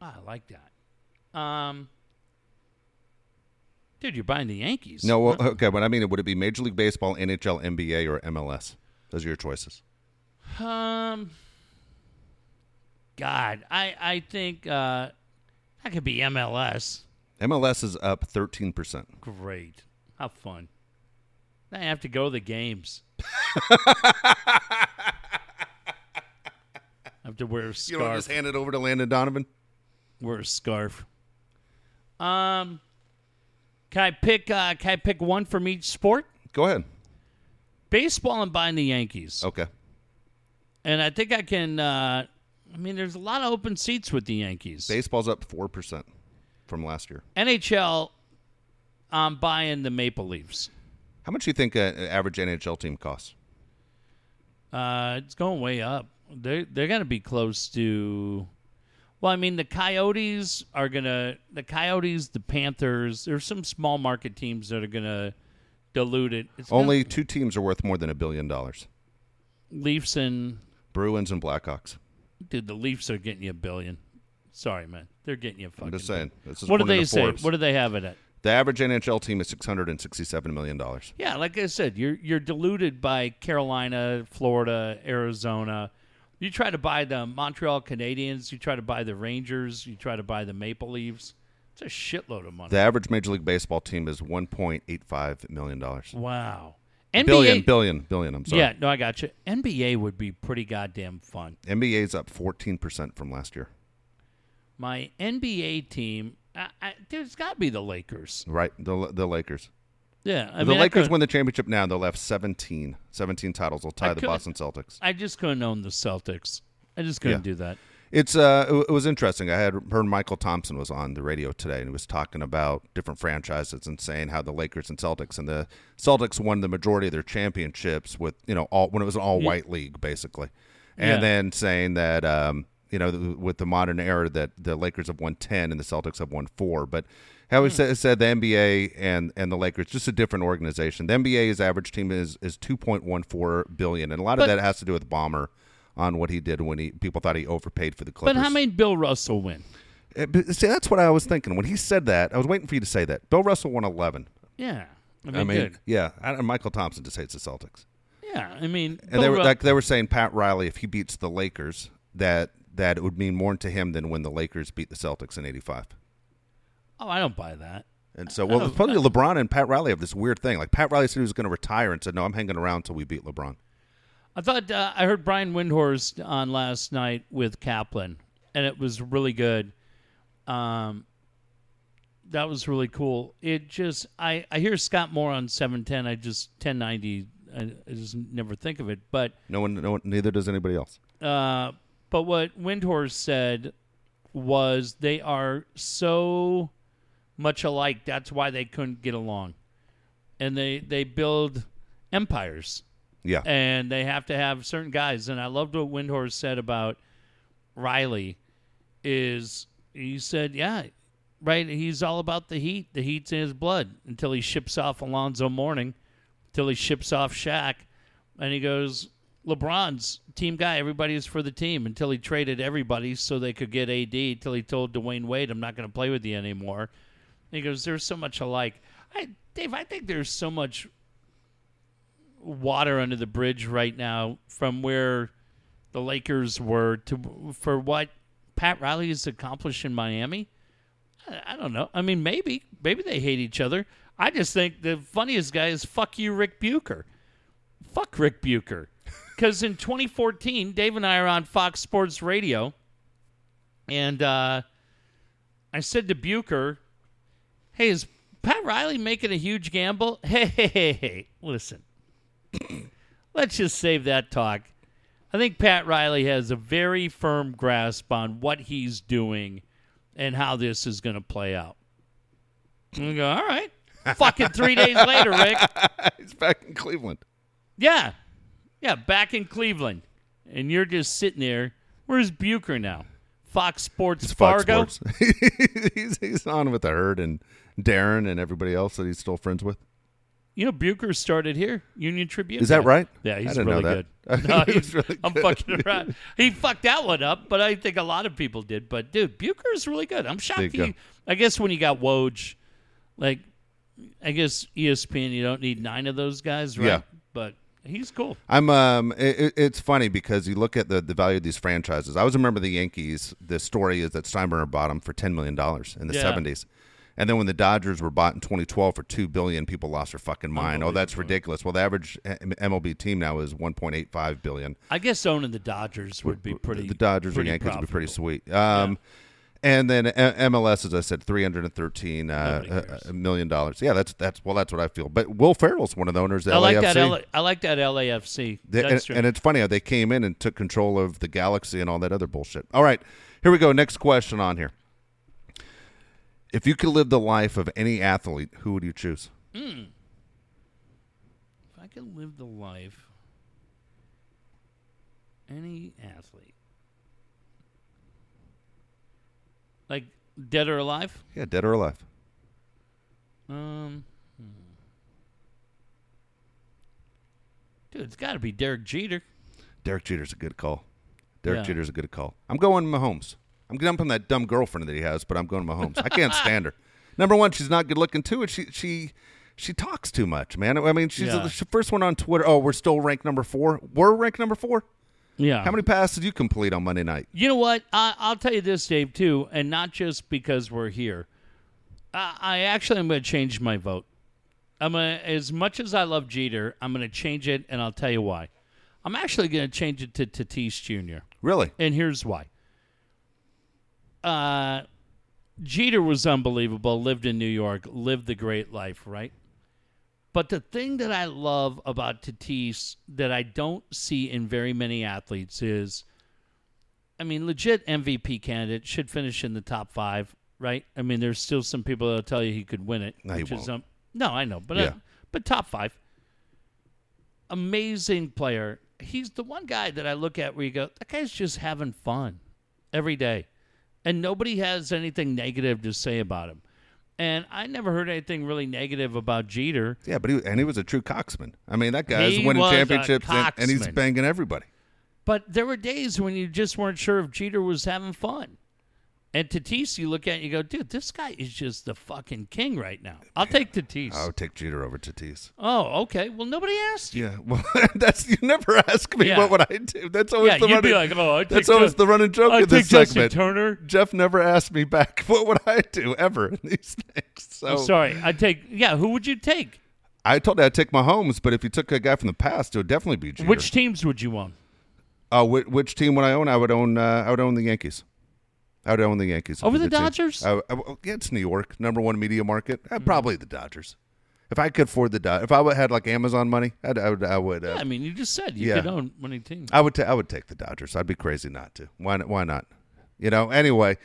Ah, I like that. Um, dude, you're buying the Yankees. No, well, okay, but I mean, would it be Major League Baseball, NHL, NBA, or MLS? Those are your choices. Um, God, I I think uh, that could be MLS. MLS is up 13%. Great, how fun! I have to go to the games. I have to wear a You scarf. don't just hand it over to Landon Donovan? wear a scarf. Um, can I pick? Uh, can I pick one from each sport? Go ahead. Baseball, I'm buying the Yankees, Okay. and I think I can. Uh, I mean, there's a lot of open seats with the Yankees. Baseball's up 4% from last year. NHL, I'm buying the Maple Leafs. How much do you think an average NHL team costs? Uh, it's going way up. They're they're gonna be close to. Well, I mean, the Coyotes are gonna. The Coyotes, the Panthers. There's some small market teams that are gonna dilute it. It's Only two teams are worth more than a billion dollars Leafs and Bruins and Blackhawks. dude. The Leafs are getting you a billion. Sorry, man. They're getting you a fucking. I'm just saying. This is What do they say? Forbes. What do they have it at? The average NHL team is $667 million. Yeah, like I said, you're you're diluted by Carolina, Florida, Arizona. You try to buy the Montreal Canadiens, you try to buy the Rangers, you try to buy the Maple Leafs. It's a shitload of money. The average Major League Baseball team is $1.85 million. wow. NBA, Billion, billion, billion. I'm sorry. Yeah, no, I got you. NBA would be pretty goddamn fun. NBA's up 14% from last year. My NBA team, I, I, there's got to be the Lakers. Right? The, the Lakers. Yeah, I the mean, Lakers win the championship now. They'll have 17. 17 titles. They'll tie the Boston Celtics. I just couldn't own the Celtics. I just couldn't Yeah. do that. It's uh, it, it was interesting. I had heard Mychal Thompson was on the radio today, and he was talking about different franchises and saying how the Lakers and Celtics and the Celtics won the majority of their championships with you know all when it was an all white league basically, and Yeah. then saying that um, you know th- with the modern era that the Lakers have won ten and the Celtics have won four, but. How he said, said the NBA and, and the Lakers just a different organization. The NBA's average team is is two point one four billion, and a lot of that has to do with Ballmer on what he did when he people thought he overpaid for the Clippers. But how many Bill Russell win? Uh, but See, that's what I was thinking when he said that. I was waiting for you to say that. Bill Russell won eleven. Yeah, I mean, I mean, yeah. I, Mychal Thompson just hates the Celtics, Yeah, I mean, and Bill they were Ru- like they were saying Pat Riley if he beats the Lakers that that it would mean more to him than when the Lakers beat the Celtics in '85. Oh, I don't buy that. And so, well, probably LeBron and Pat Riley have this weird thing. Like Pat Riley said he was going to retire, and said, "No, I'm hanging around until we beat LeBron." I thought uh, I heard Brian Windhorst on last night with Kaplan, and it was really good. Um, that was really cool. It just I I hear Scott Moore on seven ten. I just ten ninety. I, I just never think of it, but No one, no one, neither does anybody else. uh, but what Windhorst said was they are so much alike. That's why they couldn't get along, and they they build empires Yeah, and they have to have certain guys. And I loved what Windhorst said about Riley. Is he said, yeah, right? He's all about the heat. The heat's in his blood until he ships off Alonzo Mourning, until he ships off Shaq, and he goes. LeBron's team guy. Everybody's for the team until he traded everybody so they could get AD. Until he told Dwyane Wade, "I'm not going to play with you anymore." And he goes, "There's so much alike." I, Dave, I think there's so much water under the bridge right now from where the Lakers were to for what Pat Riley has accomplished in Miami. I, I don't know. I mean, maybe maybe they hate each other. I just think the funniest guy is fuck you, Rick Bucher. Fuck Rick Bucher. Because in 2014, Dave and I are on Fox Sports Radio, and uh, I said to Bucher, "Hey, is Pat Riley making a huge gamble? Hey, hey, hey, hey. listen." let's just save that talk. I think Pat Riley has a very firm grasp on what he's doing and how this is going to play out. And we go, all right. Fucking three days later, Rick. he's back in Cleveland. Yeah. Yeah, back in Cleveland. And you're just sitting there. Where's Bucher now? Fox Sports It's Fox Fargo? Sports. he's he's on with the herd and Darren and everybody else that he's still friends with. You know, Bucher started here, Union Tribune. Is that right? Yeah, he's really good. No, he's- really I'm good. fucking around. He fucked that one up, but I think a lot of people did. But dude, Bucher's really good. I'm shocked. He, go. I guess when you got Woj, like, I guess ESPN, you don't need nine of those guys, right? Yeah. But he's cool. I'm um it, it- it's funny because you look at the, the value of these franchises. I always remember the Yankees, the story is that Steinbrenner bought them for 10 million dollars in the Yeah. 70s. And then when the Dodgers were bought in 2012 for 2 billion, people lost their fucking mind. Oh, that's ridiculous. Well, the average uh, MLB team now is 1.85 billion. I guess owning the Dodgers would be pretty. the Dodgers or pretty Yankees would be pretty sweet. Um, And then uh, MLS, as I said, three hundred and thirteen uh, uh, million dollars. Yeah, that's that's well, that's what I feel. But Will Ferrell's one of the owners of I like LAFC. that. LA, I like that LAFC. They- That's and, and it's funny how they came in and took control of the galaxy and all that other bullshit. All right, here we go. Next question on here. If you could live the life of any athlete, who would you choose? if I could live the life, any athlete, like dead or alive, Yeah, dead or alive. um, hmm. dude, it's got to be Derek Jeter. Derek Jeter's a good call. Derek Yeah. Jeter's a good call. I'm going Mahomes. I'm dumping that dumb girlfriend that he has, but I'm going to Mahomes. I can't stand her. Number one, she's not good looking too, and she she she talks too much, man. I mean, she's Yeah. the first one on Twitter. Oh, we're still ranked number four. We're ranked number four. Yeah. How many passes did you complete on Monday night? You know what? I, I'll tell you this, Dave, too, and not just because we're here. I, I actually am going to change my vote. I'm gonna, as much as I love Jeter, I'm going to change it, and I'll tell you why. I'm actually going to change it to Tatis Jr. Really? And here's why. Uh, Jeter was unbelievable, lived in New York, lived the great life, right? But the thing that I love about Tatis that I don't see in very many athletes is, I mean, legit MVP candidate should finish in the top five, right? I mean, there's still some people that'll tell you he could win it. No, he which is, won't. um, no, I know, but uh, but top five. Amazing player. He's the one guy that I look at where you go, that guy's just having fun every day, and nobody has anything negative to say about him. And I never heard anything really negative about Jeter. Yeah, but he and he was a true coxman. I mean, that guy's He winning was a championships and, and he's coxman. banging everybody. But there were days when you just weren't sure if Jeter was having fun. And Tatis, you look at it and you go, dude, this guy is just the fucking king right now. I'll take Tatis. I would take Jeter over Tatis. Oh, okay. Well, nobody asked you. Yeah, well, that's you never ask me Yeah. what would I do. That's always Yeah, the you'd running. be like, oh, I that's take always Ju- the running joke I of this Justin segment. Turner. Jeff never asked me back what would I do ever in these things. So I'm sorry. I take. Yeah, who would you take? I told you I'd take Mahomes, but if you took a guy from the past, it would definitely be Jeter. Which teams would you own? Uh, which, which team would I own? I would own. Uh, I would own the Yankees. I would own the Yankees Over the. Dodgers? I, I, yeah, it's New York, number one media market. Uh, Hmm. Probably the Dodgers. If I could afford the Dodgers, if I had like Amazon money, I'd, I would. I would. Uh, Yeah, I mean, you just said you yeah. could own winning teams. I would. I would take the Dodgers. I'd be crazy not to. Why? not- Why not? You know. Anyway,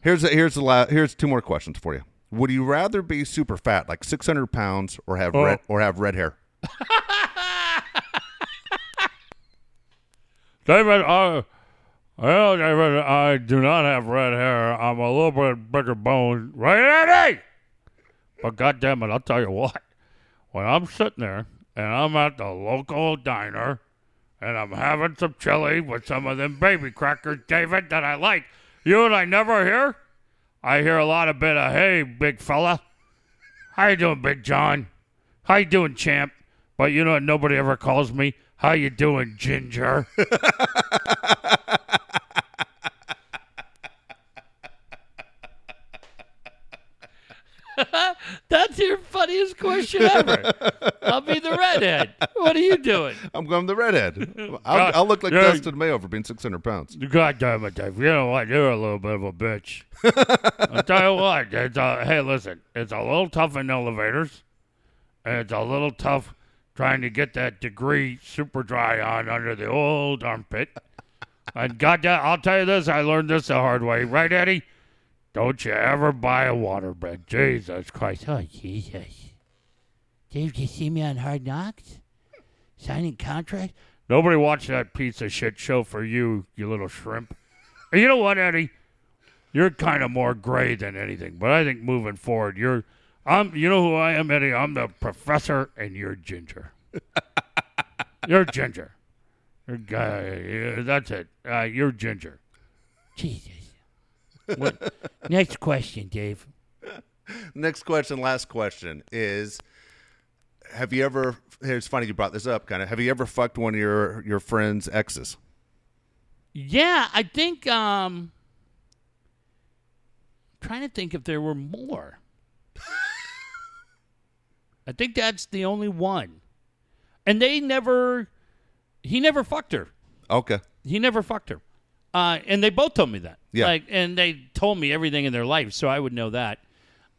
here's a, here's the la- here's two more questions for you. Would you rather be super fat, like 600 pounds, or have Oh. red or have red hair? David, I, well, I do not have red hair. I'm a little bit bigger boned. Right, Eddie? But goddamn it, I'll tell you what. When I'm sitting there and I'm at the local diner and I'm having some chili with some of them baby crackers, David, that I like, you what I never hear? I hear a lot of bit of, hey, big fella. How you doing, Big John? How you doing, champ? But you know what nobody ever calls me? How you doing, Ginger? That's your funniest question ever. I'll be the redhead. What are you doing? I'm going the redhead. I'll, I'll look like yeah. Dustin Mayo for being 600 pounds. God damn it, Dave. You know what? You're a little bit of a bitch. I'll tell you what. It's a, hey, listen. It's a little tough in elevators. And it's a little tough trying to get that degree super dry on under the old armpit. And goddamn, I'll tell you this. I learned this the hard way. Right, Eddie? Don't you ever buy a waterbed. Jesus Christ. Oh, Jesus. Dave, you see me on Hard Knocks? Signing contract? Nobody watched that piece of shit show for you, you little shrimp. And you know what, Eddie? You're kind of more gray than anything, but I think moving forward, you're. I'm. You know who I am, Eddie? I'm the professor, and you're Ginger. you're Ginger. You're yeah, That's it. Uh, you're Ginger. Jesus. What? Next question, Dave. Next question, last question is: Have you ever? It's funny you brought this up. Kind of. Have you ever fucked one of your your friends' exes? Yeah, I think. Um, trying to think if there were more. I think that's the only one, and they never. He never fucked her. Okay. He never fucked her. Uh, and they both told me that. Yeah. Like, and they told me everything in their life, so I would know that.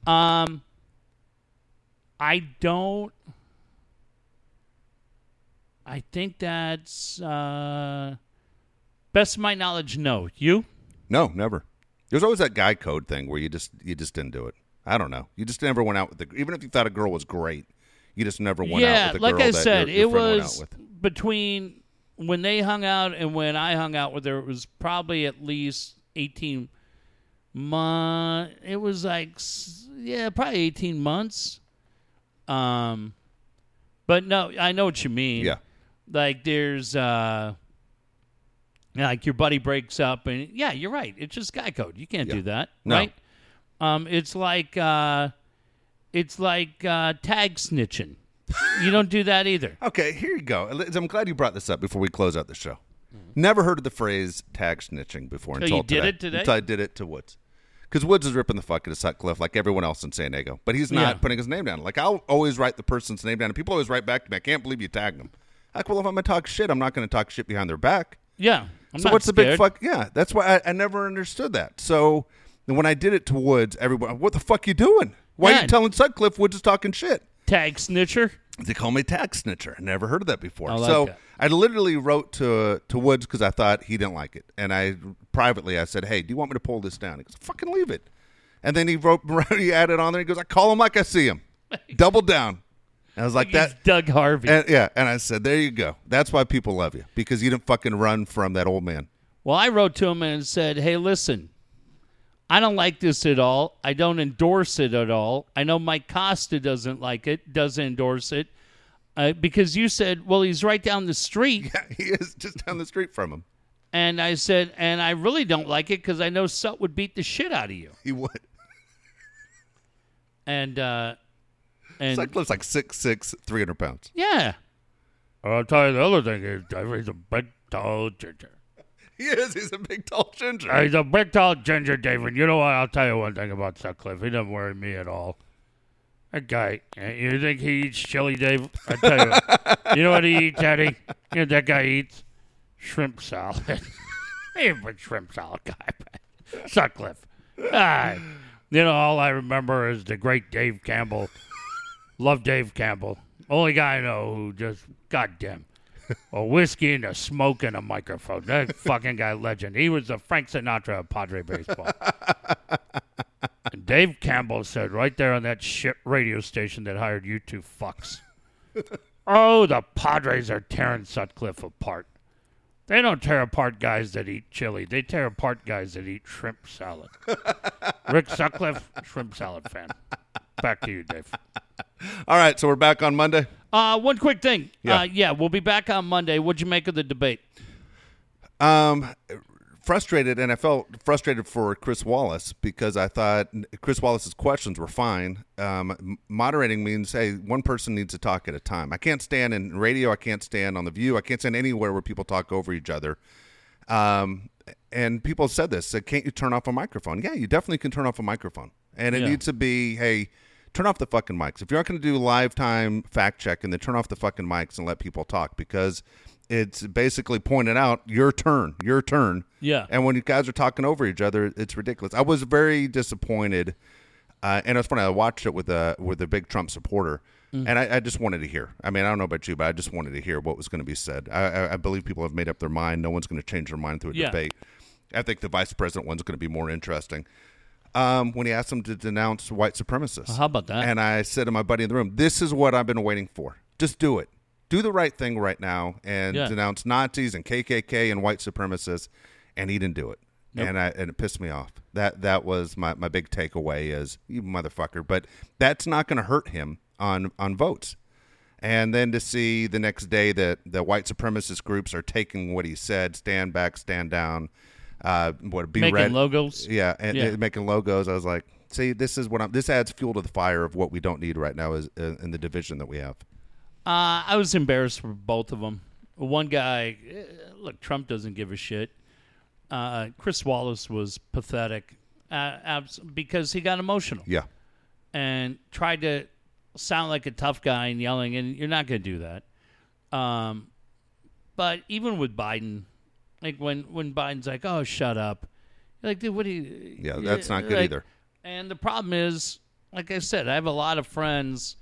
Um, I don't. I think that's uh, best of my knowledge. No, you. No, never. There's always that guy code thing where you just you just didn't do it. I don't know. You just never went out with the even if you thought a girl was great, you just never went yeah, out with a like girl I that said, your, your it was between when they hung out and when I hung out with her. It was probably at least eighteen months. It was like yeah, probably eighteen months. Um, but no, I know what you mean. Yeah. like there's uh. Like your buddy breaks up, and yeah, you're right. It's just guy code. You can't Yeah. do that, No. right? Um, it's like uh, it's like uh, tag snitching. You don't do that either. Okay, here you go. I'm glad you brought this up before we close out the show. Never heard of the phrase tag snitching before oh, So until you did today. it today? Until I did it to Woods. Because Woods is ripping the fuck out of Sutcliffe like everyone else in San Diego. But he's not Yeah. putting his name down. Like, I'll always write the person's name down. And people always write back to me, I can't believe you tagged them. Like, well, if I'm going to talk shit, I'm not going to talk shit behind their back. Yeah. I'm so what's the big fuck? Yeah, that's why I, I never understood that. So when I did it to Woods, everyone, what the fuck you doing? Why are you telling Sutcliffe Woods is talking shit? Tag snitcher? They call me tax snitcher. I never heard of that before. I like so that. I literally wrote to to Woods because I thought he didn't like it, and I privately I said, "Hey, do you want me to pull this down?" He goes, "Fucking leave it." And then he wrote, he added on there. He goes, "I call him like I see him." Double down. And I was like He's that. Doug Harvey. And, yeah, and I said, "There you go. That's why people love you because you didn't fucking run from that old man." well, I wrote to him and said, hey, listen, I don't like this at all. I don't endorse it at all. I know Mike Costa doesn't like it, doesn't endorse it. Uh, because you said, well, he's right down the street. Yeah, he is just down the street from him. And I said, and I really don't like it because I know Sut would beat the shit out of you. He would. And, uh, and Sutcliffe's like six six, three hundred pounds. yeah. I'll tell you the other thing is, Dave, he's a big, tall ginger. He is. He's a big, tall ginger. He's a big, tall ginger, David. You know what? I'll tell you one thing about Sutcliffe. He doesn't worry me at all. That guy, eh, you think he eats chili, Dave? I tell you, what, you know what he eats, Eddie? You know that guy eats? Shrimp salad. he ain't a shrimp salad guy. Sutcliffe. Ah, you know, all I remember is the great Dave Campbell. Love Dave Campbell. Only guy I know who just, goddamn, a whiskey and a smoke and a microphone. That fucking guy, legend. He was the Frank Sinatra of Padre baseball. and Dave Campbell said right there on that shit radio station that hired you two fucks. oh, the Padres are tearing Sutcliffe apart. They don't tear apart guys that eat chili. They tear apart guys that eat shrimp salad. Rick Sutcliffe, shrimp salad fan. Back to you, Dave. All right, so we're back on Monday. Uh, one quick thing. Yeah. Uh, yeah, we'll be back on Monday. What'd you make of the debate? Um, frustrated, and I felt frustrated for Chris Wallace because I thought Chris Wallace's questions were fine. Um, moderating means, hey, one person needs to talk at a time. I can't stand in radio. I can't stand on the View. I can't stand anywhere where people talk over each other. Um, and people said this. Can't you turn off a microphone? Yeah, you definitely can turn off a microphone, and it Yeah. needs to be, hey. Turn off the fucking mics. If you're not going to do live time fact checking, then turn off the fucking mics and let people talk because it's basically pointed out your turn, your turn. Yeah. And when you guys are talking over each other, it's ridiculous. I was very disappointed, uh, and it's funny. I watched it with a with a big Trump supporter, Mm. and I, I just wanted to hear. I mean, I don't know about you, but I just wanted to hear what was going to be said. I, I, I believe people have made up their mind. No one's going to change their mind through a Yeah. debate. I think the vice president one's going to be more interesting. Um, when he asked him to denounce white supremacists, How about that? and I said to my buddy in the room, "This is what I've been waiting for. Just do it. Do the right thing right now and Yeah. denounce Nazis and KKK and white supremacists." And he didn't do it, and I and it pissed me off. That that was my, my big takeaway is you motherfucker. But that's not going to hurt him on on votes. And then to see the next day that the white supremacist groups are taking what he said, stand back, stand down, uh, what be Making red, logos. yeah, and, Yeah. and making logos. I was like, see, this is what I'm. This adds fuel to the fire of what we don't need right now is uh, in the division that we have. Uh, I was embarrassed for both of them. One guy, eh, look, Trump doesn't give a shit. Uh, Chris Wallace was pathetic uh, abs- because he got emotional Yeah, and tried to sound like a tough guy and yelling, and you're not going to do that. Um, but even with Biden, like when when Biden's like, "Oh, shut up," you're like, dude, what do you? yeah, that's not good like, either. And the problem is, like I said, I have a lot of friends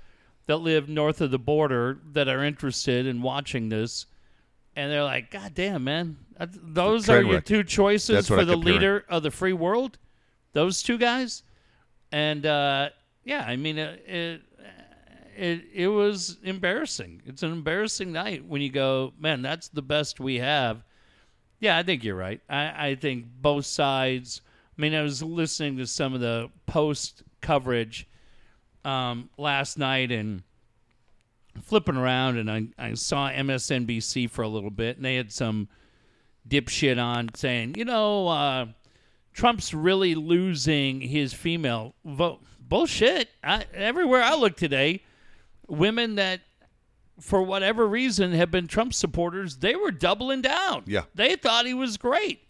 that live north of the border that are interested in watching this, and they're like, "God damn, man, that- those Train are your two choices for the kept hearing. leader of the free world, those two guys." And uh, yeah, I mean, it, it it it was embarrassing. It's an embarrassing night when you go, man, that's the best we have. Yeah, I think you're right. I, I think both sides. I mean, I was listening to some of the post coverage um, last night and flipping around, and I, I saw MSNBC for a little bit, and they had some dipshit on saying, you know, uh, Trump's really losing his female vote. Bullshit. I, everywhere I look today, women that for whatever reason have been Trump supporters, they were doubling down. Yeah. They thought he was great.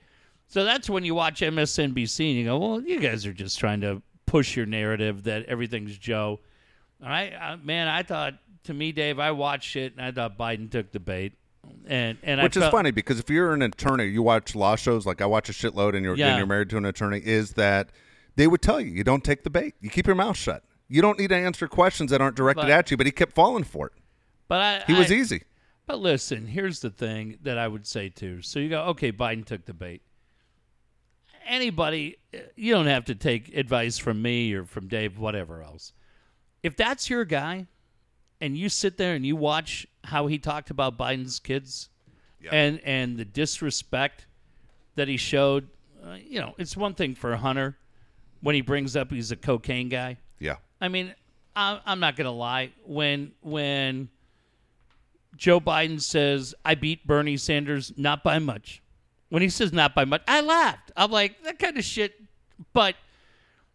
So that's when you watch MSNBC and you go, well, you guys are just trying to push your narrative that everything's Joe. I, I man, I thought to me, Dave, I watched it and I thought Biden took the bait. And and Which I is felt, funny because if you're an attorney, you watch law shows like I watch a shitload, and you're Yeah. and you're married to an attorney. Is that they would tell you you don't take the bait, you keep your mouth shut. You don't need to answer questions that aren't directed But- at you. But he kept falling for it. But I, He was I- easy. But listen, here's the thing that I would say too. So you go, okay, Biden took the bait. Anybody, you don't have to take advice from me or from Dave, whatever else. If that's your guy, and you sit there and you watch how he talked about Biden's kids, and and the disrespect that he showed, uh, you know, it's one thing for Hunter when he brings up he's a cocaine guy. Yeah, I mean, I, I'm not gonna lie. When when Joe Biden says I beat Bernie Sanders not by much, when he says not by much, I laughed. I'm like that kind of shit. But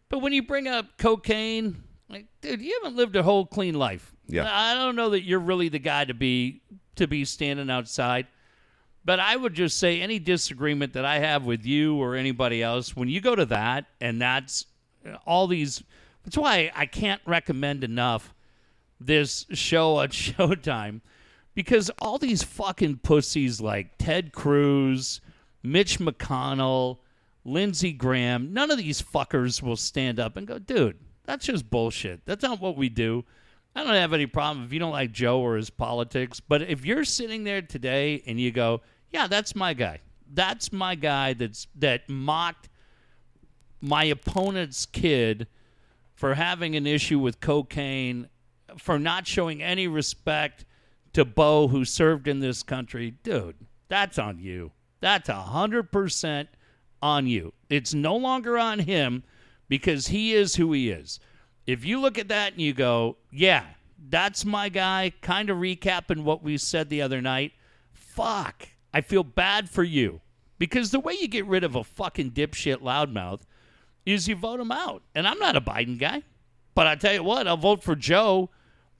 but when you bring up cocaine, like dude, you haven't lived a whole clean life. Yeah. I don't know that you're really the guy to be to be standing outside. But I would just say any disagreement that I have with you or anybody else, when you go to that and that's uh, all these, that's why I can't recommend enough this show on Showtime because all these fucking pussies like Ted Cruz, Mitch McConnell, Lindsey Graham, none of these fuckers will stand up and go, dude, that's just bullshit. That's not what we do. I don't have any problem if you don't like Joe or his politics, but if you're sitting there today and you go, yeah, that's my guy. That's my guy that's that mocked my opponent's kid for having an issue with cocaine, for not showing any respect to Bo, who served in this country, dude, that's on you. That's a hundred percent on you. It's no longer on him because he is who he is. If you look at that and you go, yeah, that's my guy, kind of recapping what we said the other night, fuck, I feel bad for you. Because the way you get rid of a fucking dipshit loudmouth is you vote him out. And I'm not a Biden guy. But I tell you what, I'll vote for Joe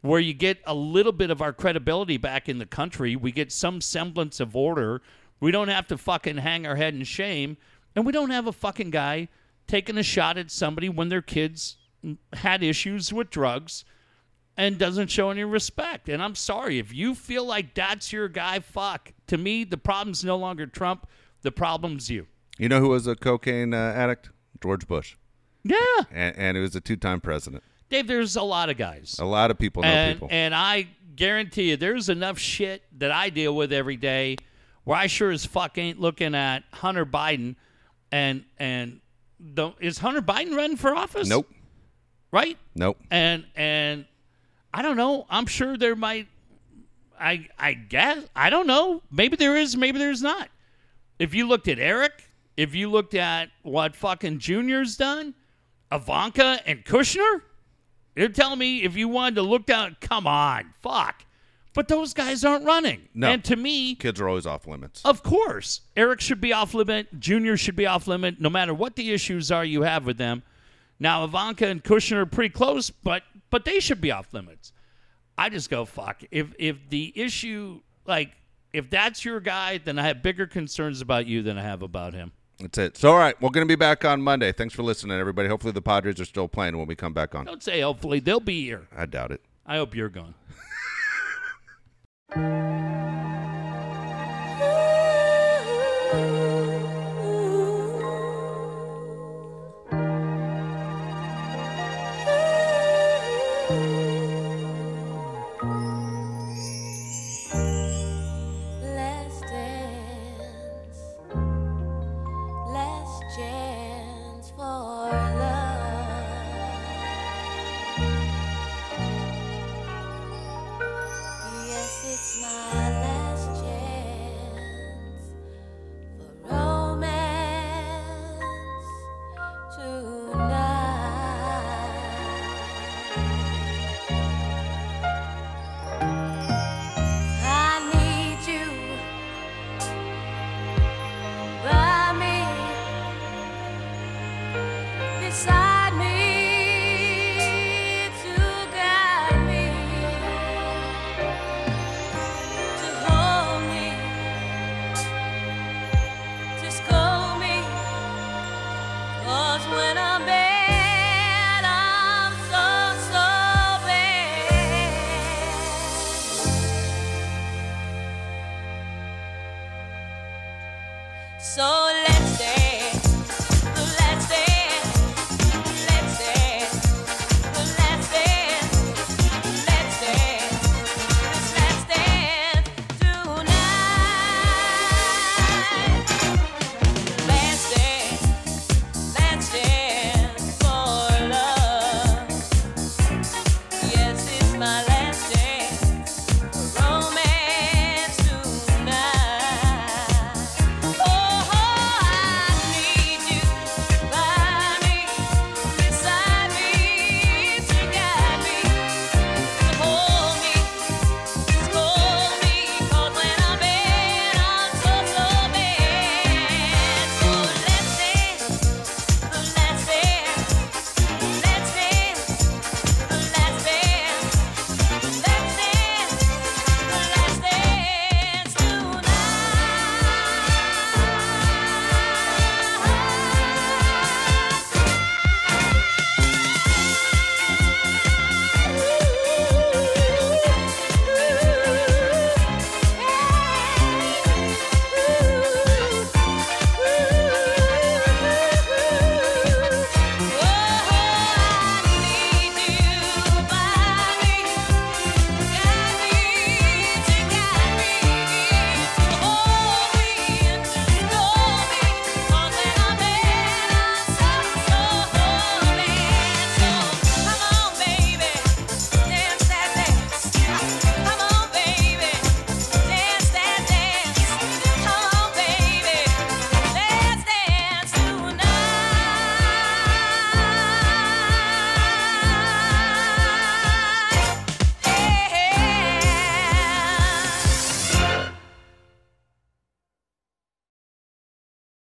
where you get a little bit of our credibility back in the country. We get some semblance of order. We don't have to fucking hang our head in shame. And we don't have a fucking guy taking a shot at somebody when their kids had issues with drugs and doesn't show any respect. And I'm sorry, if you feel like that's your guy, fuck. To me, the problem's no longer Trump. The problem's you. you know who was a cocaine uh, addict? George Bush, Yeah. and, and he was a two-time president. Dave, there's a lot of guys. A lot of people know and, people. and I guarantee you, there's enough shit that I deal with every day where I sure as fuck ain't looking at Hunter Biden and and the, is Hunter Biden running for office? nope, Right? nope. And and I don't know. I'm sure there might. I I guess I don't know. Maybe there is. Maybe there's not. If you looked at Eric if you looked at what fucking Junior's done, Ivanka and Kushner, you're telling me if you wanted to look down, come on, fuck. But those guys aren't running. No. And to me, Kids are always off limits. of course, Eric should be off limit. Junior should be off limit, no matter what the issues are you have with them. Now Ivanka and Kushner are pretty close, but but they should be off limits. I just go fuck. If if the issue like if that's your guy, then I have bigger concerns about you than I have about him. That's it. So, all right, we're going to be back on Monday. Thanks for listening, everybody. Hopefully, the Padres are still playing when we come back on. Don't say hopefully they'll be here. I doubt it. I hope you're gone.